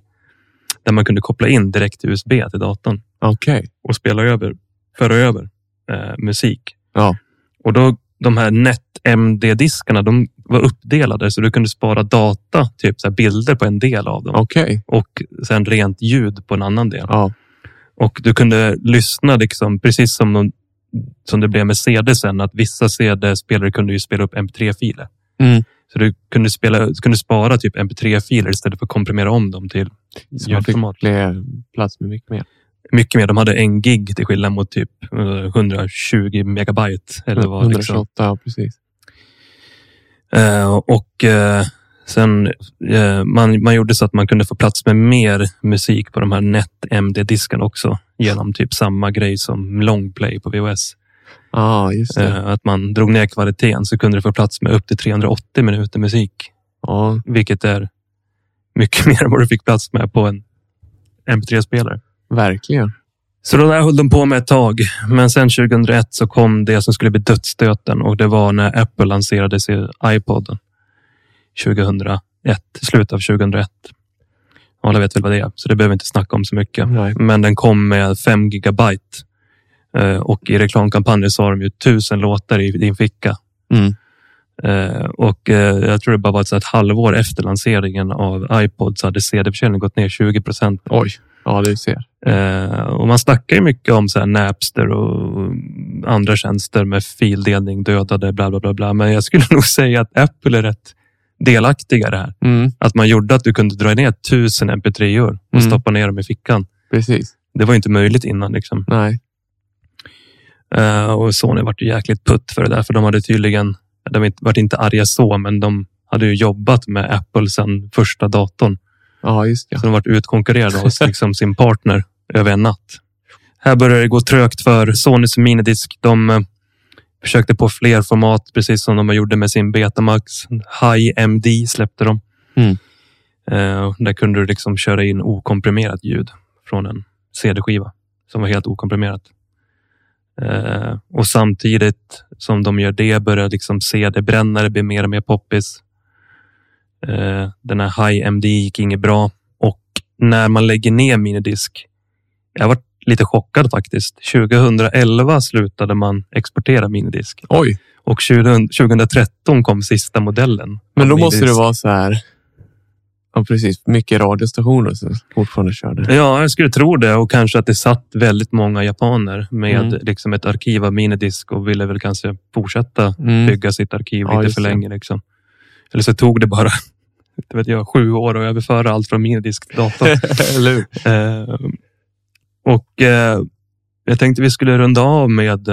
Speaker 2: Där man kunde koppla in direkt USB till datorn
Speaker 1: Okej.
Speaker 2: och spela över, föra över eh, musik.
Speaker 1: Ja.
Speaker 2: Och då de här NetMD-diskarna, de var uppdelade så du kunde spara data, typ så bilder på en del av dem
Speaker 1: Okej.
Speaker 2: och sen rent ljud på en annan del.
Speaker 1: Ja.
Speaker 2: Och du kunde lyssna liksom precis som, de, som det blev med CD sen, att vissa CD-spelare kunde ju spela upp MP3-filer.
Speaker 1: Mm.
Speaker 2: Så du kunde, spela, kunde spara typ MP3-filer istället för att komprimera om dem till
Speaker 1: Så man fick
Speaker 2: ljudformat.
Speaker 1: plats med mycket mer.
Speaker 2: Mycket mer. De hade en gig till skillnad mot typ eh, 120 megabyte. Eller vad, liksom.
Speaker 1: 128, ja precis.
Speaker 2: Eh, och eh, sen eh, man, man gjorde så att man kunde få plats med mer musik på de här NetMD-diskarna också genom typ samma grej som longplay på VHS.
Speaker 1: Ja, just det.
Speaker 2: Eh, att man drog ner kvaliteten så kunde det få plats med upp till 380 minuter musik,
Speaker 1: Ja,
Speaker 2: vilket är mycket mer än vad du fick plats med på en MP3-spelare.
Speaker 1: Verkligen.
Speaker 2: Så det där höll de på med ett tag. Men sen 2001 så kom det som skulle bli dödsstöten och det var när Apple lanserade sin iPod 2001, slutet av 2001. Alla vet väl vad det är, så det behöver vi inte snacka om så mycket.
Speaker 1: Nej.
Speaker 2: Men den kom med 5 gigabyte Eh, och i reklamkampanjer så har de ju tusen låtar i din ficka.
Speaker 1: Mm.
Speaker 2: Eh, och eh, jag tror det bara var ett, halvår efter lanseringen av iPod så hade CD-försäljningen gått ner 20 procent.
Speaker 1: Oj, ja du ser.
Speaker 2: Eh, och man snackar ju mycket om så Napster och andra tjänster med fildelning, dödade, bla bla bla. bla. Men jag skulle nog säga att Apple är rätt delaktiga i det här.
Speaker 1: Mm,
Speaker 2: Att man gjorde att du kunde dra ner tusen mp3-or och
Speaker 1: Mm.
Speaker 2: stoppa ner dem i fickan.
Speaker 1: precis.
Speaker 2: Det var inte möjligt innan. Liksom.
Speaker 1: Nej.
Speaker 2: Eh, och Sony vart jäkligt putt för det där, för de hade tydligen, de vart inte arga så, men de hade ju jobbat med Apple sedan första datorn.
Speaker 1: Ja, just ja.
Speaker 2: Så de vart utkonkurrerade av liksom sin partner över en natt. Här började det gå trögt för Sonys minidisk. De eh, försökte på fler format, precis som de gjorde med sin Betamax. High MD släppte de.
Speaker 1: Mm.
Speaker 2: Eh, där kunde du liksom köra in okomprimerat ljud från en CD-skiva som var helt okomprimerat. Eh, och samtidigt som de gör det börjar liksom CD-brännare bli mer och mer poppis. Eh, den här High MD gick inget bra och när man lägger ner minidisk. Jag var lite chockad faktiskt. 2011 slutade man exportera minidisk
Speaker 1: Oj,
Speaker 2: och 20, 2013 kom sista modellen.
Speaker 1: men då måste det
Speaker 2: minidisk.
Speaker 1: vara så här. Ja, precis. Mycket radiostationer som fortfarande körde.
Speaker 2: Ja, jag skulle tro det och kanske att det satt väldigt många japaner med
Speaker 1: Mm.
Speaker 2: liksom ett arkiv av minidisk och ville väl kanske fortsätta
Speaker 1: Mm.
Speaker 2: bygga sitt arkiv
Speaker 1: Ja,
Speaker 2: lite för länge. Liksom. Eller så tog det bara inte vet jag, sju år att överföra allt från.
Speaker 1: Eller hur?
Speaker 2: Eh, och eh, jag tänkte vi skulle runda av med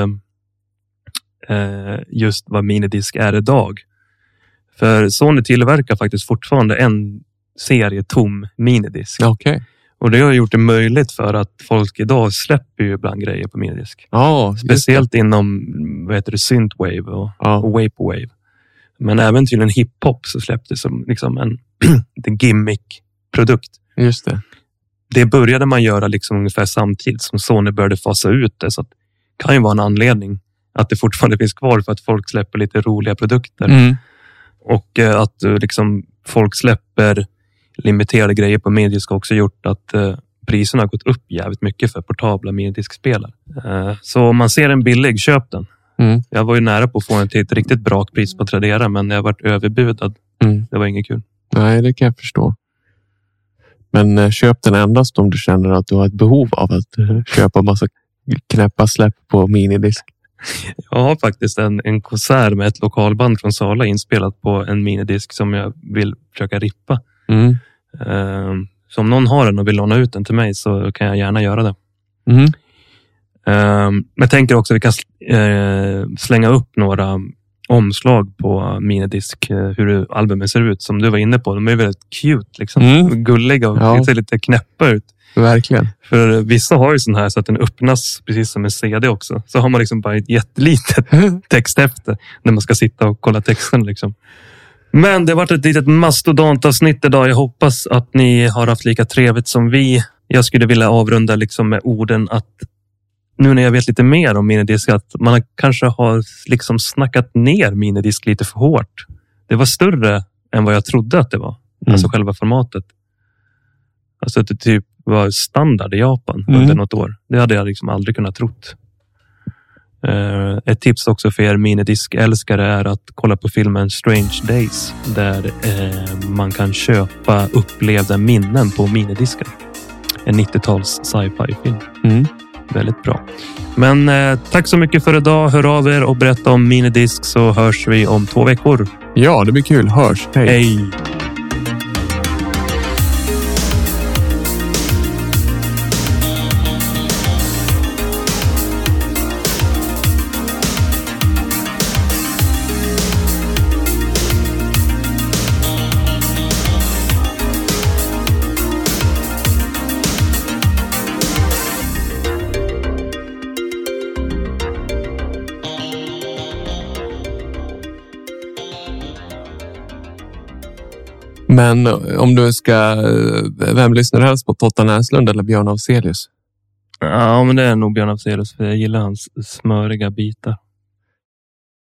Speaker 2: eh, just vad minidisk är idag. För Sony tillverkar faktiskt fortfarande en serie tom minidisk.
Speaker 1: Okej.
Speaker 2: Och det har gjort det möjligt för att folk idag släpper ju ibland grejer på minidisk.
Speaker 1: Det.
Speaker 2: Speciellt inom vad heter det, synthwave och,
Speaker 1: Ja.
Speaker 2: och vaporwave. Men även till en hiphop så släpptes som liksom en gimmick-produkt.
Speaker 1: Just det.
Speaker 2: det började man göra liksom ungefär samtidigt som Sony började fasa ut det. Så det kan ju vara en anledning att det fortfarande finns kvar för att folk släpper lite roliga produkter.
Speaker 1: Mm.
Speaker 2: Och eh, att eh, liksom folk släpper limiterade grejer på Mediask har också gjort att eh, priserna har gått upp jävligt mycket för portabla minidiskspelare. Eh, så om man ser en billig, köp den.
Speaker 1: Mm.
Speaker 2: Jag var ju nära på att få den till ett riktigt bra pris på Tradera, men jag varit överbudad.
Speaker 1: Mm.
Speaker 2: Det var inget kul.
Speaker 1: Nej, det kan jag förstå. Men eh, köp den endast om du känner att du har ett behov av att eh, köpa massa knäppa släpp på minidisk.
Speaker 2: Jag har faktiskt en, en konsert med ett lokalband från Sala inspelat på en minidisk som jag vill försöka rippa.
Speaker 1: Mm.
Speaker 2: Ehm, Så om någon har den och vill låna ut den till mig så kan jag gärna göra det.
Speaker 1: Mm.
Speaker 2: Ehm, Men jag tänker också att vi kan eh, slänga upp några omslag på minidisk, eh, hur albumen ser ut. Som du var inne på, de är väldigt cute, liksom.
Speaker 1: Mm.
Speaker 2: gulliga och
Speaker 1: Ja.
Speaker 2: ser lite knäppa ut.
Speaker 1: Verkligen.
Speaker 2: För vissa har ju sån här så att den öppnas precis som en CD också. Så har man liksom bara ett jättelitet texthäfte när man ska sitta och kolla texten. Liksom. Men det har varit ett litet mastodontavsnitt idag. Jag hoppas att ni har haft lika trevligt som vi. Jag skulle vilja avrunda liksom med orden att nu när jag vet lite mer om minidisk, att man kanske har liksom snackat ner minidisk lite för hårt. Det var större än vad jag trodde att det var.
Speaker 1: Mm.
Speaker 2: Alltså själva formatet. Alltså att det typ var standard i Japan
Speaker 1: Mm.
Speaker 2: under något år. Det hade jag liksom aldrig kunnat trott. Eh, ett tips också för er minidiskälskare är att kolla på filmen Strange Days där eh, man kan köpa upplevda minnen på minidiskar. En 90-tals sci-fi film.
Speaker 1: Mm.
Speaker 2: Väldigt bra. Men eh, tack så mycket för idag. Hör av er och berätta om minidisk så hörs vi om två veckor.
Speaker 1: Ja, det blir kul. Hörs. Hej.
Speaker 2: Hej!
Speaker 1: Men eh, om du ska... Eh, vem lyssnar helst på? Totta Näslund eller Björn Afzelius?
Speaker 2: Ja, men det är nog Björn Afzelius för jag gillar hans smöriga bitar.